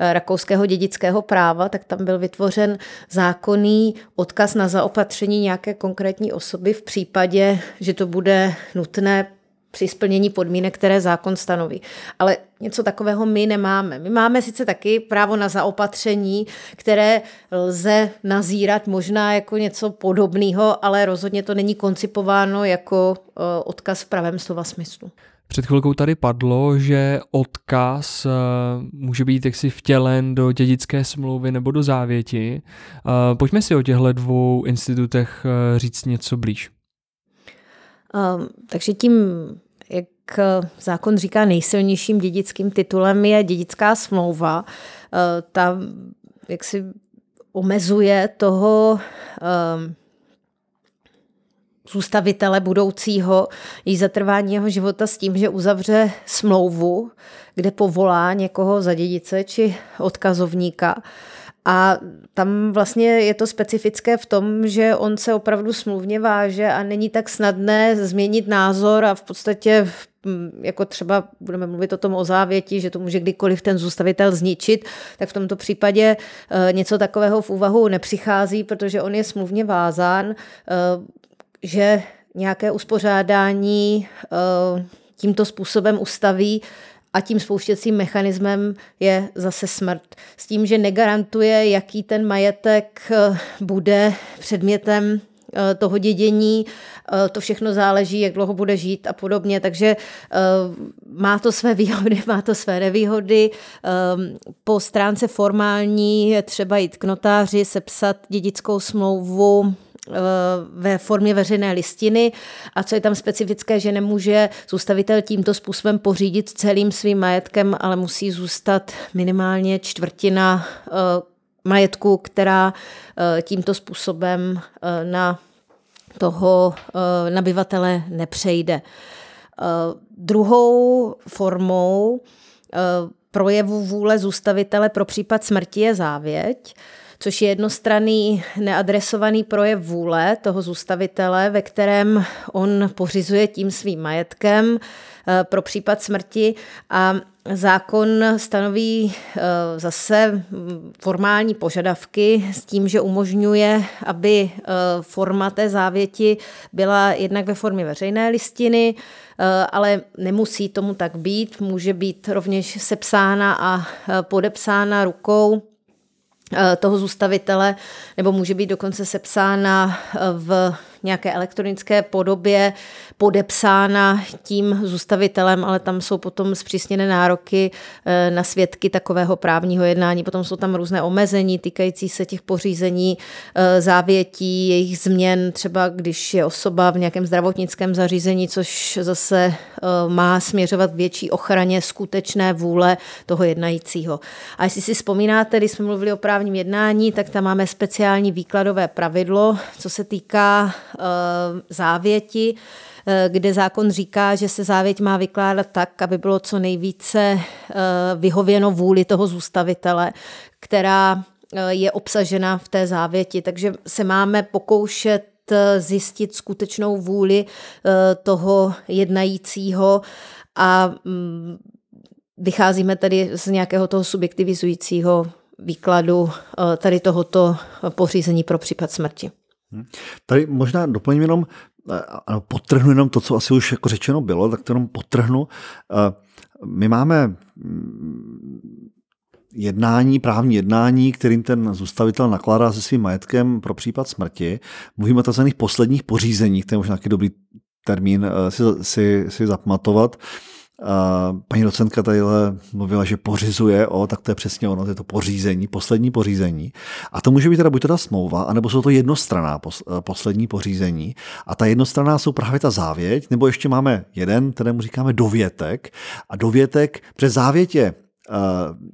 Eh, rakouského dědického práva, tak tam byl vytvořen zákonný odkaz na zaopatření nějaké konkrétní osoby v případě, že to bude nutné při splnění podmínek, které zákon stanoví. Ale něco takového my nemáme. My máme sice taky právo na zaopatření, které lze nazírat možná jako něco podobného, ale rozhodně to není koncipováno jako eh, odkaz v pravém slova smyslu. Před chvilkou tady padlo, že odkaz eh, může být jaksi vtělen do dědické smlouvy nebo do závěti. Eh, pojďme si o těchto dvou institutech říct něco blíž. Um, takže tím, zákon říká, nejsilnějším dědickým titulem je dědická smlouva. Uh, ta jak si omezuje toho um, zůstavitele budoucího, její zatrvání jeho života s tím, že uzavře smlouvu, kde povolá někoho za dědice či odkazovníka. A tam vlastně je to specifické v tom, že on se opravdu smluvně váže a není tak snadné změnit názor a v podstatě jako třeba budeme mluvit o tom o závěti, že to může kdykoliv ten zůstavitel zničit, tak v tomto případě eh, něco takového v úvahu nepřichází, protože on je smluvně vázán eh, že nějaké uspořádání eh, tímto způsobem ustaví a tím spouštěcím mechanismem je zase smrt. S tím, že negarantuje, jaký ten majetek eh, bude předmětem eh, toho dědění, to všechno záleží, jak dlouho bude žít a podobně, takže má to své výhody, má to své nevýhody. Po stránce formální je třeba jít k notáři, sepsat dědickou smlouvu, Eh, ve formě veřejné listiny a co je tam specifické, že nemůže zůstavitel tímto způsobem pořídit celým svým majetkem, ale musí zůstat minimálně čtvrtina eh, majetku, která eh, tímto způsobem na toho nabyvatele nepřejde. Druhou formou projevu vůle zůstavitele pro případ smrti je závěť což je jednostranný neadresovaný projev vůle toho zůstavitele, ve kterém on pořizuje tím svým majetkem eh, pro případ smrti a Zákon stanoví eh, zase formální požadavky s tím, že umožňuje, aby eh, forma té závěti byla jednak ve formě veřejné listiny, ale nemusí tomu tak být. Může být rovněž sepsána a podepsána rukou toho zůstavitele, nebo může být dokonce sepsána eh, v nějaké elektronické podobě podepsána tím zůstavitelem, ale tam jsou potom zpřísněné nároky eh, na svědky takového právního jednání. Potom jsou tam různé omezení týkající se těch pořízení eh, závětí, jejich změn, třeba když je osoba v nějakém zdravotnickém zařízení, což zase eh, má směřovat k větší ochraně skutečné vůle toho jednajícího. A jestli si vzpomínáte, když jsme mluvili o právním jednání, tak tam máme speciální výkladové pravidlo, co se týká závěti, eh, kde zákon říká, že se závěť má vykládat tak, aby bylo co nejvíce eh, vyhověno vůli toho zůstavitele, která je obsažena v té závěti. Takže se máme pokoušet zjistit skutečnou vůli toho jednajícího a mm, vycházíme tady z nějakého toho subjektivizujícího výkladu tady tohoto pořízení pro případ smrti. Hm. Tady možná doplním jenom, eh, potrhnu jenom to, co asi už jako řečeno bylo, tak to jenom potrhnu. Eh, my máme mm, jednání, právní jednání, kterým ten zůstavitel nakládá se svým majetkem pro případ smrti. Mluvíme o tzv. posledních pořízeních, to je možná nějaký dobrý termín eh, si, si, si zapamatovat. Paní docentka tady mluvila, že pořizuje, o, tak to je přesně ono, to je to pořízení, poslední pořízení. A to může být teda buď teda smlouva, anebo jsou to jednostraná poslední pořízení. A ta jednostraná jsou právě ta závěť, nebo ještě máme jeden, kterému říkáme dovětek. A dovětek, přes závětě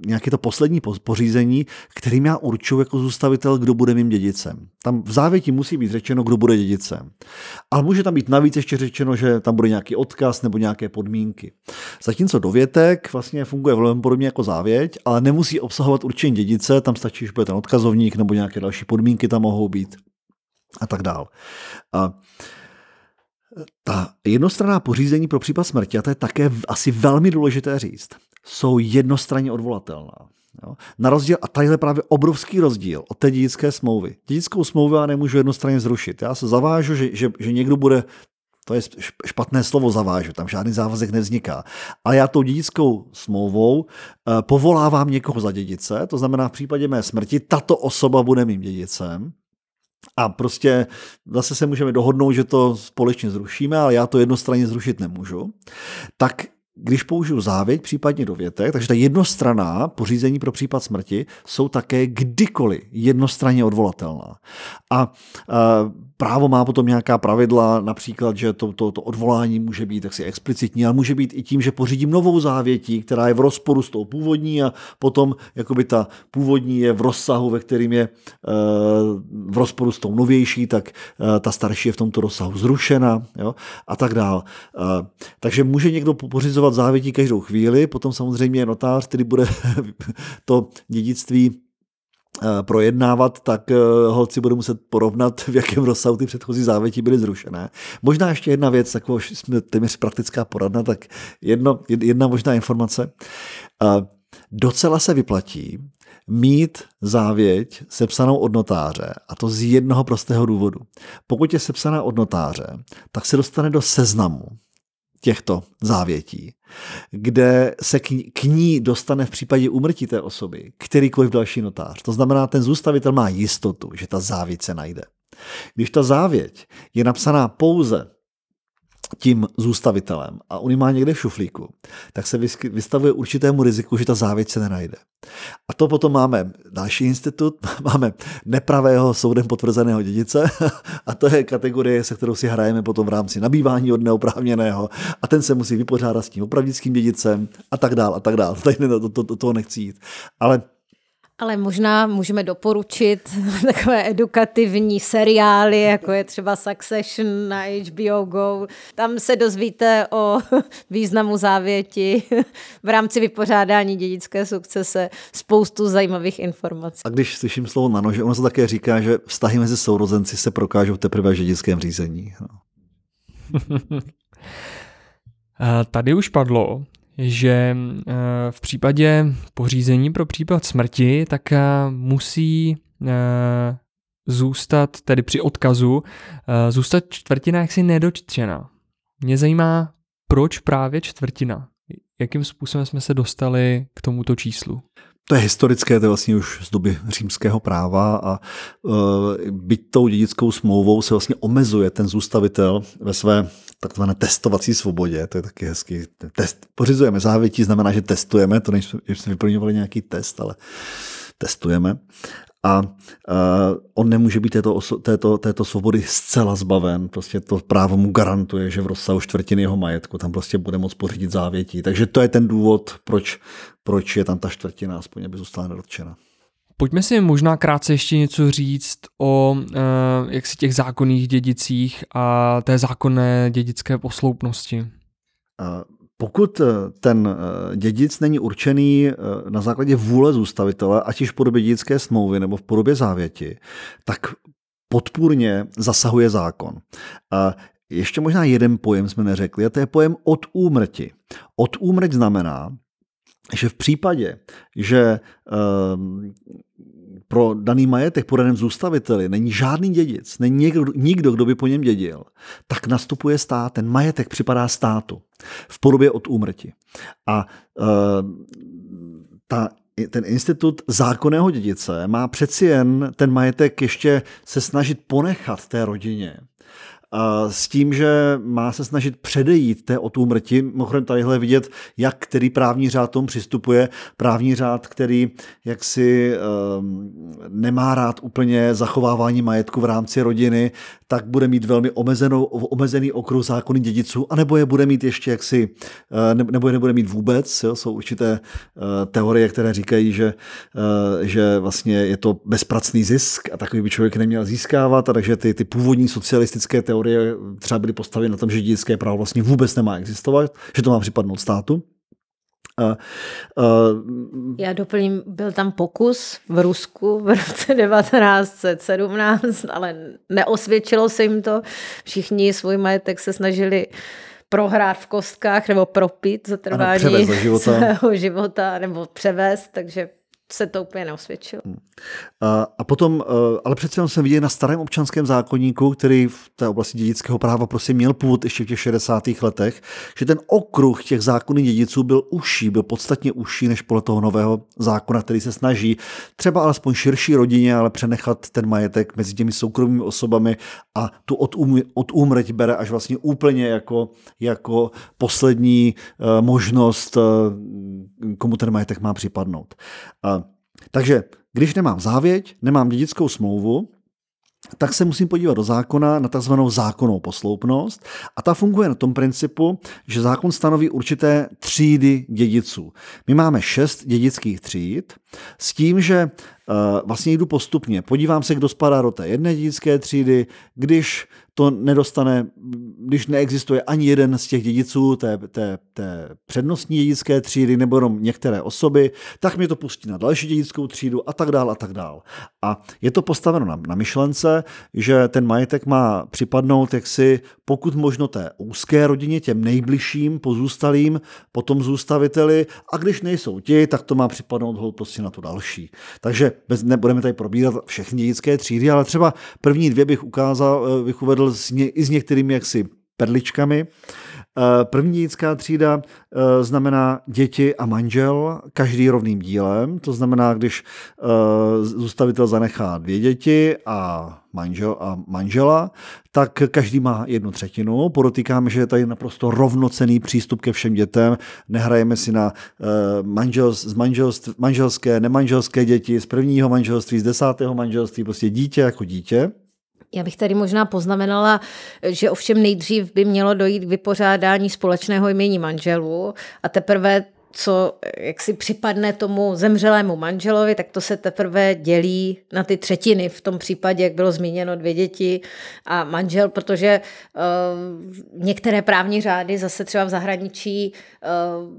nějaké to poslední pořízení, kterým já určuji jako zůstavitel, kdo bude mým dědicem. Tam v závěti musí být řečeno, kdo bude dědicem. Ale může tam být navíc ještě řečeno, že tam bude nějaký odkaz nebo nějaké podmínky. Zatímco dovětek vlastně funguje velmi podobně jako závěť, ale nemusí obsahovat určení dědice, tam stačí, že bude ten odkazovník nebo nějaké další podmínky tam mohou být a tak dál. A ta jednostranná pořízení pro případ smrti, a to je také asi velmi důležité říct, jsou jednostranně odvolatelná. Jo. Na rozdíl, a tady je právě obrovský rozdíl od té dědické smlouvy. Dědickou smlouvu já nemůžu jednostranně zrušit. Já se zavážu, že, že, že někdo bude to je špatné slovo zavážu, tam žádný závazek nevzniká. Ale já tou dědickou smlouvou eh, povolávám někoho za dědice, to znamená v případě mé smrti tato osoba bude mým dědicem, a prostě zase se můžeme dohodnout, že to společně zrušíme, ale já to jednostranně zrušit nemůžu. Tak když použiju závěť, případně dovětek, takže ta jednostraná pořízení pro případ smrti jsou také kdykoliv jednostranně odvolatelná. A, a právo má potom nějaká pravidla, například, že to, to, to odvolání může být taksi explicitní, ale může být i tím, že pořídím novou závětí, která je v rozporu s tou původní a potom jakoby ta původní je v rozsahu, ve kterým je uh, v rozporu s tou novější, tak uh, ta starší je v tomto rozsahu zrušena jo, a tak dál. Uh, takže může někdo pořizovat závětí každou chvíli, potom samozřejmě notář, který bude to dědictví Eh, projednávat, tak eh, holci budou muset porovnat, v jakém rozsahu ty předchozí závěti byly zrušené. Možná ještě jedna věc, taková jsme téměř praktická poradna, tak jedno, jedna možná informace. Eh, docela se vyplatí mít závěť sepsanou od notáře, a to z jednoho prostého důvodu. Pokud je sepsaná od notáře, tak se dostane do seznamu těchto závětí, kde se k ní dostane v případě umrtí té osoby kterýkoliv další notář. To znamená, ten zůstavitel má jistotu, že ta závěť se najde. Když ta závěť je napsaná pouze tím zůstavitelem a on ji má někde v šuflíku, tak se vystavuje určitému riziku, že ta závěť se nenajde. A to potom máme další institut, máme nepravého soudem potvrzeného dědice a to je kategorie, se kterou si hrajeme potom v rámci nabývání od neoprávněného a ten se musí vypořádat s tím opravdickým dědicem a tak dál a tak dál. Tady do, do, do toho nechci jít. Ale ale možná můžeme doporučit takové edukativní seriály, jako je třeba Succession na HBO Go. Tam se dozvíte o významu závěti v rámci vypořádání dědické sukcese spoustu zajímavých informací. A když slyším slovo na nože, ono se také říká, že vztahy mezi sourozenci se prokážou teprve v dědickém řízení. No. Tady už padlo, že eh, v případě pořízení pro případ smrti, tak eh, musí eh, zůstat, tedy při odkazu, zůstat čtvrtina jaksi nedotčena. Mě zajímá, proč právě čtvrtina? Jakým způsobem jsme se dostali k tomuto číslu? To je historické, to je vlastně už z doby římského práva a uh, byť tou dědickou smlouvou se vlastně omezuje ten zůstavitel ve své takzvané testovací svobodě, to je taky hezký test. Pořizujeme závětí, znamená, že testujeme, to nejsme, jsme vyplňovali nějaký test, ale testujeme. A uh, on nemůže být této, této, této svobody zcela zbaven. Prostě to právo mu garantuje, že v rozsahu čtvrtiny jeho majetku tam prostě bude moct pořídit závětí. Takže to je ten důvod, proč, proč je tam ta čtvrtina, aspoň aby zůstala nedotčena. Pojďme si možná krátce ještě něco říct o uh, jaksi těch zákonných dědicích a té zákonné dědické posloupnosti. Pokud eh, ten eh, dědic není určený na základě vůle zůstavitele, ať již v podobě dědické smlouvy nebo v podobě závěti, tak podpůrně zasahuje zákon. Ještě možná jeden pojem jsme neřekli, a to je pojem od úmrti. Od úmrť znamená, že v případě, že um, pro daný majetek podaném zůstaviteli není žádný dědic, není někdo, nikdo, kdo by po něm dědil, tak nastupuje stát, ten majetek připadá státu v podobě od úmrti. A uh, ta ten institut zákonného dědice má přeci jen ten majetek ještě se snažit ponechat té rodině s tím, že má se snažit předejít té otůmrti. Mimochodem tadyhle vidět, jak který právní řád tomu přistupuje. Právní řád, který jaksi um, nemá rád úplně zachovávání majetku v rámci rodiny, tak bude mít velmi omezenou, omezený okruh zákony dědiců, anebo je bude mít ještě jaksi, eh, nebo je nebude mít vůbec. Jo? Jsou určité eh, teorie, které říkají, že, eh, že vlastně je to bezpracný zisk a takový by člověk neměl získávat, a takže ty, ty původní socialistické teorie třeba byly postaveny na tom, že dědické právo vlastně vůbec nemá existovat, že to má připadnout státu. A, a, Já doplním, byl tam pokus v Rusku v roce 1917, ale neosvědčilo se jim to. Všichni svůj majetek se snažili prohrát v kostkách nebo propít za trvání života. svého života nebo převést, takže se to úplně neosvědčilo. Hmm. A, potom, eh, ale přece jenom jsem viděl na starém občanském zákonníku, který v té oblasti dědického práva prostě měl původ ještě v těch 60. letech, že ten okruh těch zákonných dědiců byl užší, byl podstatně užší než podle toho nového zákona, který se snaží třeba alespoň širší rodině, ale přenechat ten majetek mezi těmi soukromými osobami a tu od, um, úmrť bere až vlastně úplně jako, jako poslední uh, možnost, uh, komu ten majetek má připadnout. Takže když nemám závěť, nemám dědickou smlouvu, tak se musím podívat do zákona na tzv. zákonnou posloupnost a ta funguje na tom principu, že zákon stanoví určité třídy dědiců. My máme šest dědických tříd s tím, že uh, vlastně jdu postupně. Podívám se, kdo spadá do té jedné dědické třídy, když to nedostane, když neexistuje ani jeden z těch dědiců té, té, té přednostní dědické třídy nebo jenom některé osoby, tak mě to pustí na další dědickou třídu a tak dál a tak dál. A je to postaveno na, na myšlence, že ten majetek má připadnout jaksi pokud možno té úzké rodině, těm nejbližším pozůstalým, potom zůstaviteli a když nejsou ti, tak to má připadnout hold prostě na to další. Takže bez, nebudeme tady probírat všechny dědické třídy, ale třeba první dvě bych ukázal, eh, bych uvedl s ně, i s některými jaksi perličkami. Eh, první dědická třída eh, znamená děti a manžel, každý rovným dílem. To znamená, když zůstavitel zanechá dvě děti a manžel a manžela, tak každý má jednu třetinu. Podotýkám, že je tady naprosto rovnocený přístup ke všem dětem. Nehrajeme si na manžel, z manželství, manželské, nemanželské děti, z prvního manželství, z desátého manželství, prostě dítě jako dítě. Já bych tady možná poznamenala, že ovšem nejdřív by mělo dojít k vypořádání společného jmění manželů a teprve co jak si připadne tomu zemřelému manželovi, tak to se teprve dělí na ty třetiny. V tom případě, jak bylo zmíněno, dvě děti a manžel, protože uh, některé právní řády zase třeba v zahraničí uh,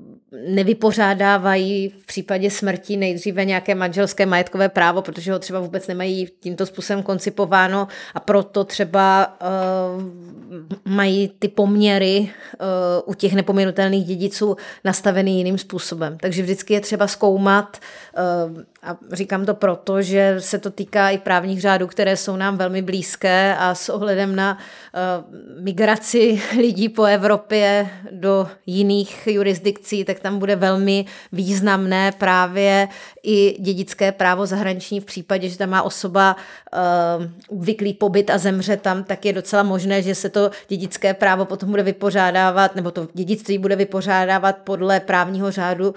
nevypořádávají v případě smrti nejdříve nějaké manželské majetkové právo, protože ho třeba vůbec nemají tímto způsobem koncipováno a proto třeba uh, mají ty poměry uh, u těch nepominutelných dědiců nastavený jiným způsobem. Takže vždycky je třeba zkoumat, uh, a říkám to proto, že se to týká i právních řádů, které jsou nám velmi blízké a s ohledem na uh, migraci lidí po Evropě do jiných jurisdikcí, tak tam bude velmi významné právě i dědické právo zahraniční. V případě, že tam má osoba uh, pobyt a zemře tam, tak je docela možné, že se to dědické právo potom bude vypořádávat, nebo to dědictví bude vypořádávat podle právního řádu uh,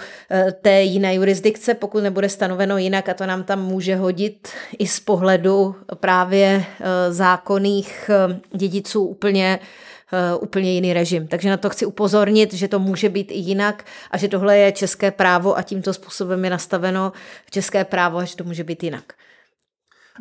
té jiné jurisdikce, pokud nebude stanoveno jinak a to nám tam může hodit i z pohledu právě eh, zákonných eh, dědiců úplně eh, úplně jiný režim. Takže na to chci upozornit, že to může být i jinak a že tohle je české právo a tímto způsobem je nastaveno české právo a že to může být jinak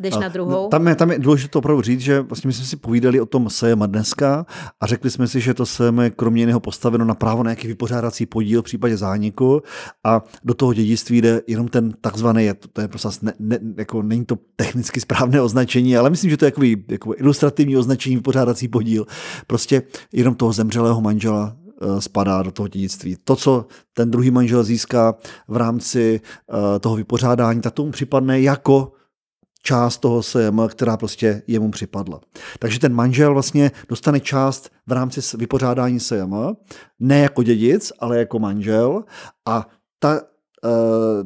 jdeš na druhou. Tam je, tam je důležité opravdu říct, že vlastně my jsme si povídali o tom SEMA dneska a řekli jsme si, že to SEM je kromě jiného postaveno na právo na nějaký vypořádací podíl v případě zániku a do toho dědictví jde jenom ten takzvaný, to je prostě ne, ne, jako není to technicky správné označení, ale myslím, že to je jako, jako ilustrativní označení vypořádací podíl. Prostě jenom toho zemřelého manžela eh, spadá do toho dědictví. To, co ten druhý manžel získá v rámci uh, toho vypořádání, tak tomu připadne jako část toho SM, která prostě jemu připadla. Takže ten manžel vlastně dostane část v rámci vypořádání SM, ne jako dědic, ale jako manžel a ta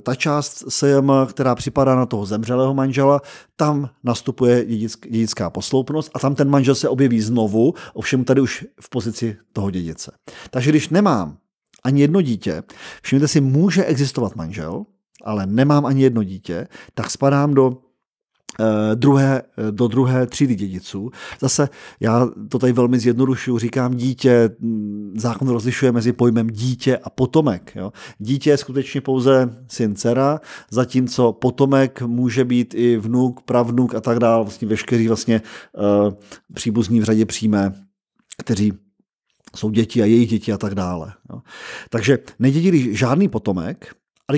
ta část SJM, která připadá na toho zemřelého manžela, tam nastupuje dědická posloupnost a tam ten manžel se objeví znovu, ovšem tady už v pozici toho dědice. Takže když nemám ani jedno dítě, všimněte si, může existovat manžel, ale nemám ani jedno dítě, tak spadám do Eh, druhé, eh, do druhé třídy dědiců. Zase já to tady velmi zjednodušuju, říkám dítě, mm, zákon rozlišuje mezi pojmem dítě a potomek. Jo. Dítě je skutečně pouze syn, dcera, zatímco potomek může být i vnuk, pravnuk a tak dále, vlastně veškerý vlastně uh, příbuzní v řadě přímé, kteří jsou děti a jejich děti a tak dále. Jo. Takže nedědí žádný potomek,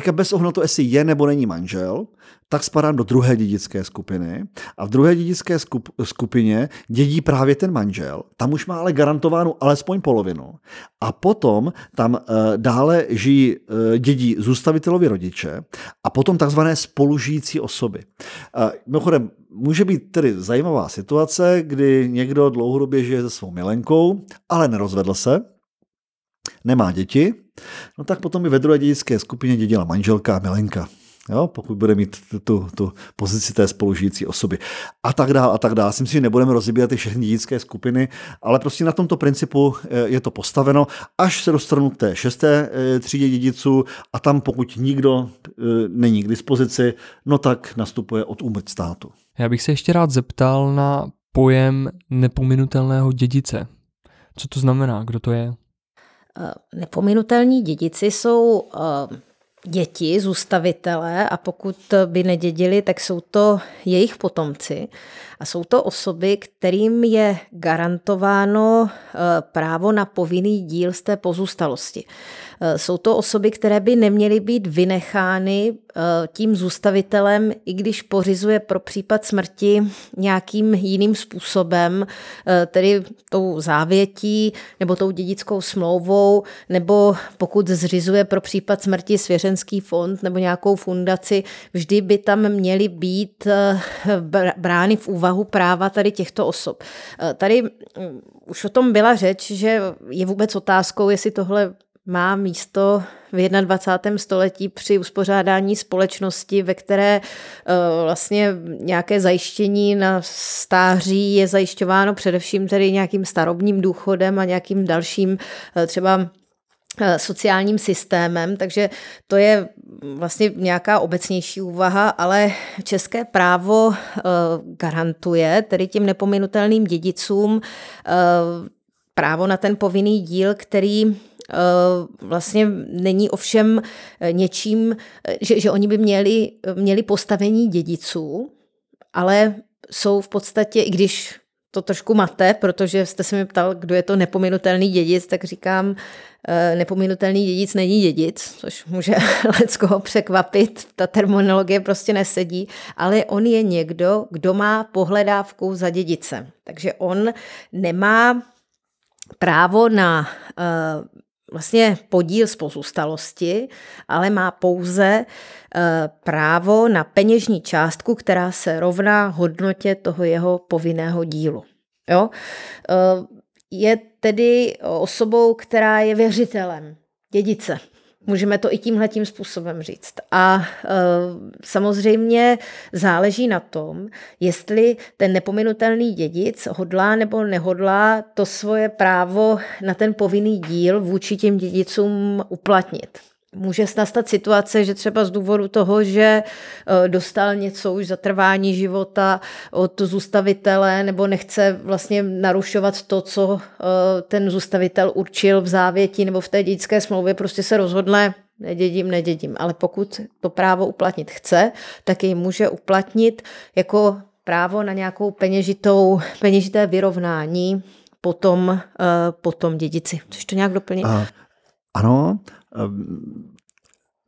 a bez ohledu to, jestli je nebo není manžel, tak spadám do druhé dědické skupiny a v druhé dědické skup, skupině dědí právě ten manžel. Tam už má ale garantovánu alespoň polovinu. A potom tam e, dále žijí e, dědí zůstavitelovi rodiče a potom takzvané spolužijící osoby. E, mimochodem, může být tedy zajímavá situace, kdy někdo dlouhodobě žije se svou milenkou, ale nerozvedl se, nemá děti, no tak potom i ve druhé dědické skupině dědila manželka a milenka. Jo, pokud bude mít tu, tu pozici té spolužijící osoby. A tak dále, a tak dále. Myslím si, že nebudeme rozbírat ty všechny dědické skupiny, ale prostě na tomto principu eh, je to postaveno, až se dostanu k té šesté eh, třídě dědiců a tam pokud nikdo eh, není k dispozici, no tak nastupuje od úmrt státu. Já bych se ještě rád zeptal na pojem nepominutelného dědice. Co to znamená? Kdo to je? Nepominutelní dědici jsou děti, zůstavitelé a pokud by nedědili, tak jsou to jejich potomci a jsou to osoby, kterým je garantováno eh, právo na povinný díl z té pozůstalosti. Eh, jsou to osoby, které by neměly být vynechány eh, tím zůstavitelem, i když pořizuje pro případ smrti nějakým jiným způsobem, tedy tou závětí nebo tou dědickou smlouvou, nebo pokud zřizuje pro případ smrti svěřenský fond nebo nějakou fundaci, vždy by tam měly být brány v úvahu práva tady těchto osob. Eh, tady mm, už o tom byla řeč, že je vůbec otázkou, jestli tohle má místo v 21. století při uspořádání společnosti, ve které eh, vlastně nějaké zajištění na stáří je zajišťováno především tedy nějakým starobním důchodem a nějakým dalším eh, třeba Eh, sociálním systémem, takže to je vlastně nějaká obecnější úvaha, ale české právo garantuje tedy těm nepominutelným dědicům právo na ten povinný díl, který vlastně není ovšem něčím, že, že oni by měli, měli postavení dědiců, ale jsou v podstatě, i když to trošku mate, protože jste se mi ptal, kdo je to nepominutelný dědic, tak říkám, eh, nepominutelný dědic není dědic, což může leckoho překvapit, ta terminologie prostě nesedí, ale on je někdo, kdo má pohledávku za dědice. Takže on nemá právo na vlastně podíl z pozůstalosti, ale má pouze eh, právo na peněžní částku, která se rovná hodnotě toho jeho povinného dílu. Jo? Eh, je tedy osobou, která je věřitelem, dědice. Můžeme to i tímhle tím způsobem říct. A e, samozřejmě záleží na tom, jestli ten nepominutelný dědic hodlá nebo nehodlá to svoje právo na ten povinný díl vůči těm dědicům uplatnit. Může nastat situace, že třeba z důvodu toho, že eh, dostal něco už za trvání života od zůstavitele nebo nechce vlastně narušovat to, co eh, ten zůstavitel určil v závěti nebo v té dětské smlouvě, prostě se rozhodne, nedědím, nedědím. Ale pokud to právo uplatnit chce, tak jej může uplatnit jako právo na nějakou peněžitou, peněžité vyrovnání potom, eh, potom dědici. Což to nějak doplní? Ano,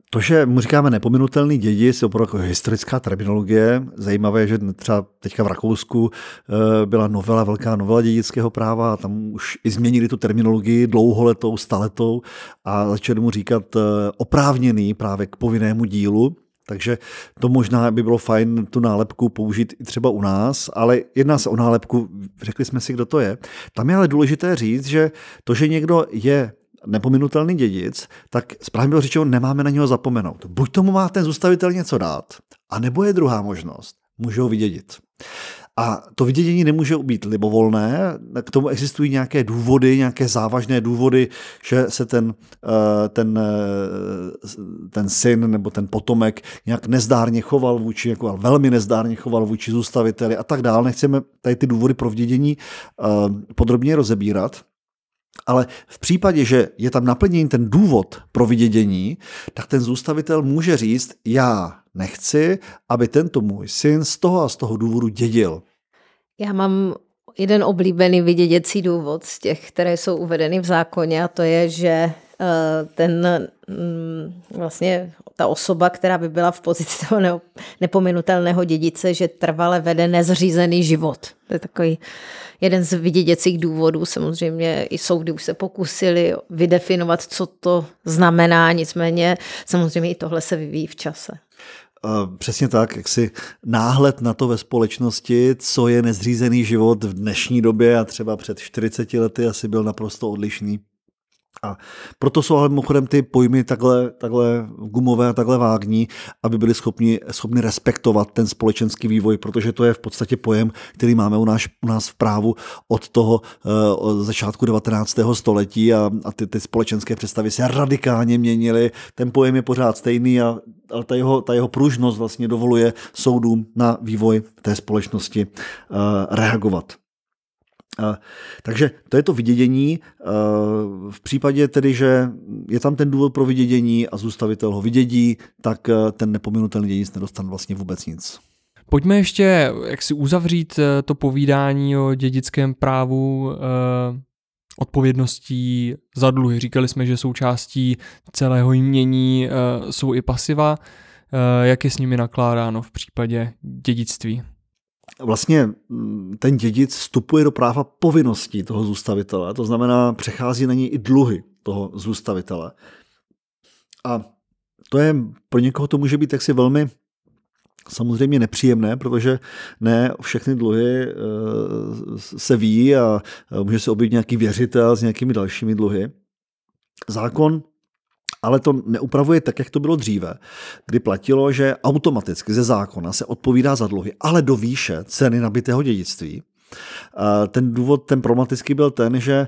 to, že mu říkáme nepominutelný dědic, je opravdu jako historická terminologie. Zajímavé je, že třeba teďka v Rakousku eh, byla novela, velká novela dědického práva a tam už i změnili tu terminologii dlouholetou, staletou a začali mu říkat eh, oprávněný právě k povinnému dílu. Takže to možná by bylo fajn tu nálepku použít i třeba u nás, ale jedná se o nálepku, řekli jsme si, kdo to je. Tam je ale důležité říct, že to, že někdo je nepominutelný dědic, tak správně bylo řečeno, nemáme na něho zapomenout. Buď tomu má ten zůstavitel něco dát, anebo je druhá možnost. Může ho vydědit. A to vydědění nemůže být libovolné, k tomu existují nějaké důvody, nějaké závažné důvody, že se ten, eh, ten, eh, ten syn nebo ten potomek nějak nezdárně choval vůči, jako velmi nezdárně choval vůči zůstaviteli a tak dále. Nechceme tady ty důvody pro vydědění eh, podrobně rozebírat. Ale v případě, že je tam naplněný ten důvod pro vydědění, tak ten zůstavitel může říct, já nechci, aby tento můj syn z toho a z toho důvodu dědil. Já mám jeden oblíbený vyděděcí důvod z těch, které jsou uvedeny v zákoně a to je, že eh, ten vlastně ta osoba, která by byla v pozici toho nepominutelného dědice, že trvale vede nezřízený život. To je takový jeden z vyděděcích důvodů. Samozřejmě i soudy už se pokusili vydefinovat, co to znamená, nicméně samozřejmě i tohle se vyvíjí v čase. Přesně tak, jak si náhled na to ve společnosti, co je nezřízený život v dnešní době a třeba před 40 lety asi byl naprosto odlišný. A proto jsou ale mimochodem ty pojmy takhle, takhle gumové a takhle vágní, aby byli schopni, schopni respektovat ten společenský vývoj, protože to je v podstatě pojem, který máme u nás, u nás v právu od toho uh, od začátku 19. století a, a ty, ty společenské představy se radikálně měnily. Ten pojem je pořád stejný, a, ale ta jeho, ta jeho pružnost vlastně dovoluje soudům na vývoj té společnosti uh, reagovat. Takže to je to vydědění. V případě tedy, že je tam ten důvod pro vydědění a zůstavitel ho vydědí, tak ten nepominutelný dědic nedostane vlastně vůbec nic. Pojďme ještě jak si uzavřít eh, to povídání o dědickém právu eh, odpovědností za dluhy. Říkali jsme, že součástí celého jmění jsou i pasiva. Jak je s nimi nakládáno v případě dědictví? Vlastně mm, ten dědic vstupuje do práva povinností toho zůstavitele, to znamená, přechází na něj i dluhy toho zůstavitele. A to je, pro někoho to může být taksi velmi samozřejmě nepříjemné, protože ne všechny dluhy eh, se ví a může se objevit nějaký věřitel s nějakými dalšími dluhy. Zákon ale to neupravuje tak, jak to bylo dříve, kdy platilo, že automaticky ze zákona se odpovídá za dluhy, ale do výše ceny nabitého dědictví. Ten důvod, ten problematický byl ten, že e,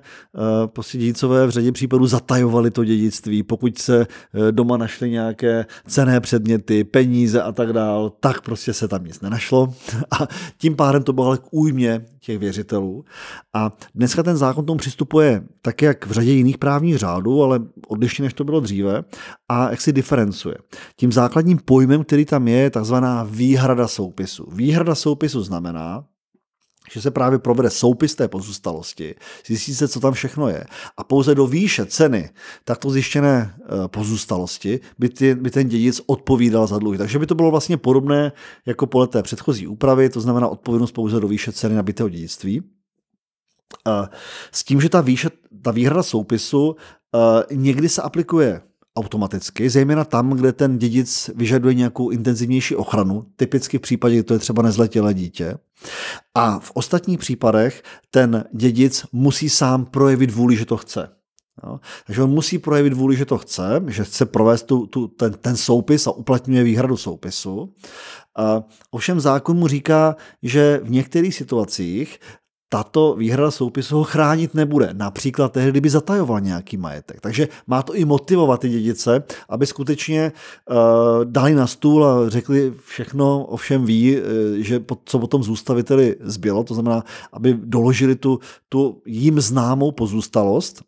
prostě dědicové v řadě případů zatajovali to dědictví. Pokud se e, doma našly nějaké cené předměty, peníze a tak dál, tak prostě se tam nic nenašlo. A tím pádem to bylo ale k újmě těch věřitelů. A dneska ten zákon tomu přistupuje tak, jak v řadě jiných právních řádů, ale odlišně, než to bylo dříve, a jak si diferencuje. Tím základním pojmem, který tam je, je takzvaná výhrada soupisu. Výhrada soupisu znamená, že se právě provede soupis té pozůstalosti, zjistí se, co tam všechno je. A pouze do výše ceny takto zjištěné eh, pozůstalosti by, ty, by ten dědic odpovídal za dluhy. Takže by to bylo vlastně podobné jako podle té předchozí úpravy, to znamená odpovědnost pouze do výše ceny nabitého dědictví. S tím, že ta, výše, ta výhrada soupisu eh, někdy se aplikuje automaticky, zejména tam, kde ten dědic vyžaduje nějakou intenzivnější ochranu, typicky v případě, kdy to je třeba nezletělé dítě. A v ostatních případech ten dědic musí sám projevit vůli, že to chce. Jo? Takže on musí projevit vůli, že to chce, že chce provést tu, tu, ten, ten soupis a uplatňuje výhradu soupisu. A ovšem zákon mu říká, že v některých situacích tato výhrada soupisu ho chránit nebude. Například tehdy, kdyby zatajoval nějaký majetek. Takže má to i motivovat ty dědice, aby skutečně uh, dali na stůl a řekli všechno, ovšem ví, uh, že po, co potom zůstaviteli zbylo, to znamená, aby doložili tu, tu jim známou pozůstalost,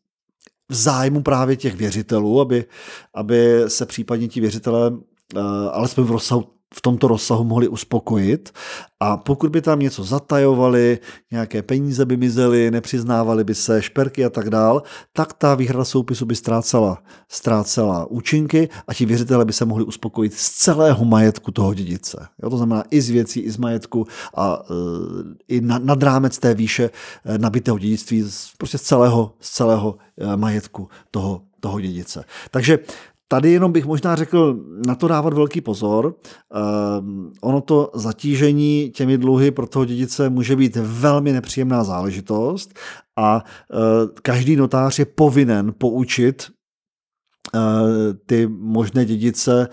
v zájmu právě těch věřitelů, aby, aby se případně ti věřitelé uh, alespoň v rozsahu v tomto rozsahu mohli uspokojit a pokud by tam něco zatajovali, nějaké peníze by mizely, nepřiznávali by se šperky a tak dál, tak ta výhrada soupisu by ztrácela, ztrácela účinky a ti věřitelé by se mohli uspokojit z celého majetku toho dědice. Jo, to znamená i z věcí, i z majetku a e, i na, nad rámec té výše e, nabitého dědictví, prostě z celého, z celého e, majetku toho, toho dědice. Takže tady jenom bych možná řekl na to dávat velký pozor. Um, ono to zatížení těmi dluhy pro toho dědice může být velmi nepříjemná záležitost a uh, každý notář je povinen poučit ty možné dědice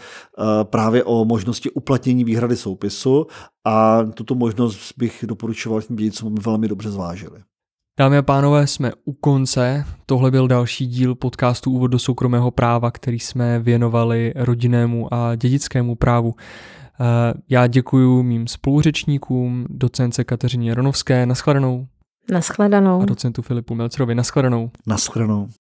právě o možnosti uplatnění výhrady soupisu a tuto možnost bych doporučoval tím dědicům, velmi dobře zvážili. Dámy a pánové, jsme u konce. Tohle byl další díl podcastu Úvod do soukromého práva, který jsme věnovali rodinnému a dědickému právu. Eh, já děkuji mým spoluřečníkům, docence Kateřině Jaronovské, naschledanou. Naschledanou. A docentu Filipu Melcerovi, naschledanou. Naschledanou.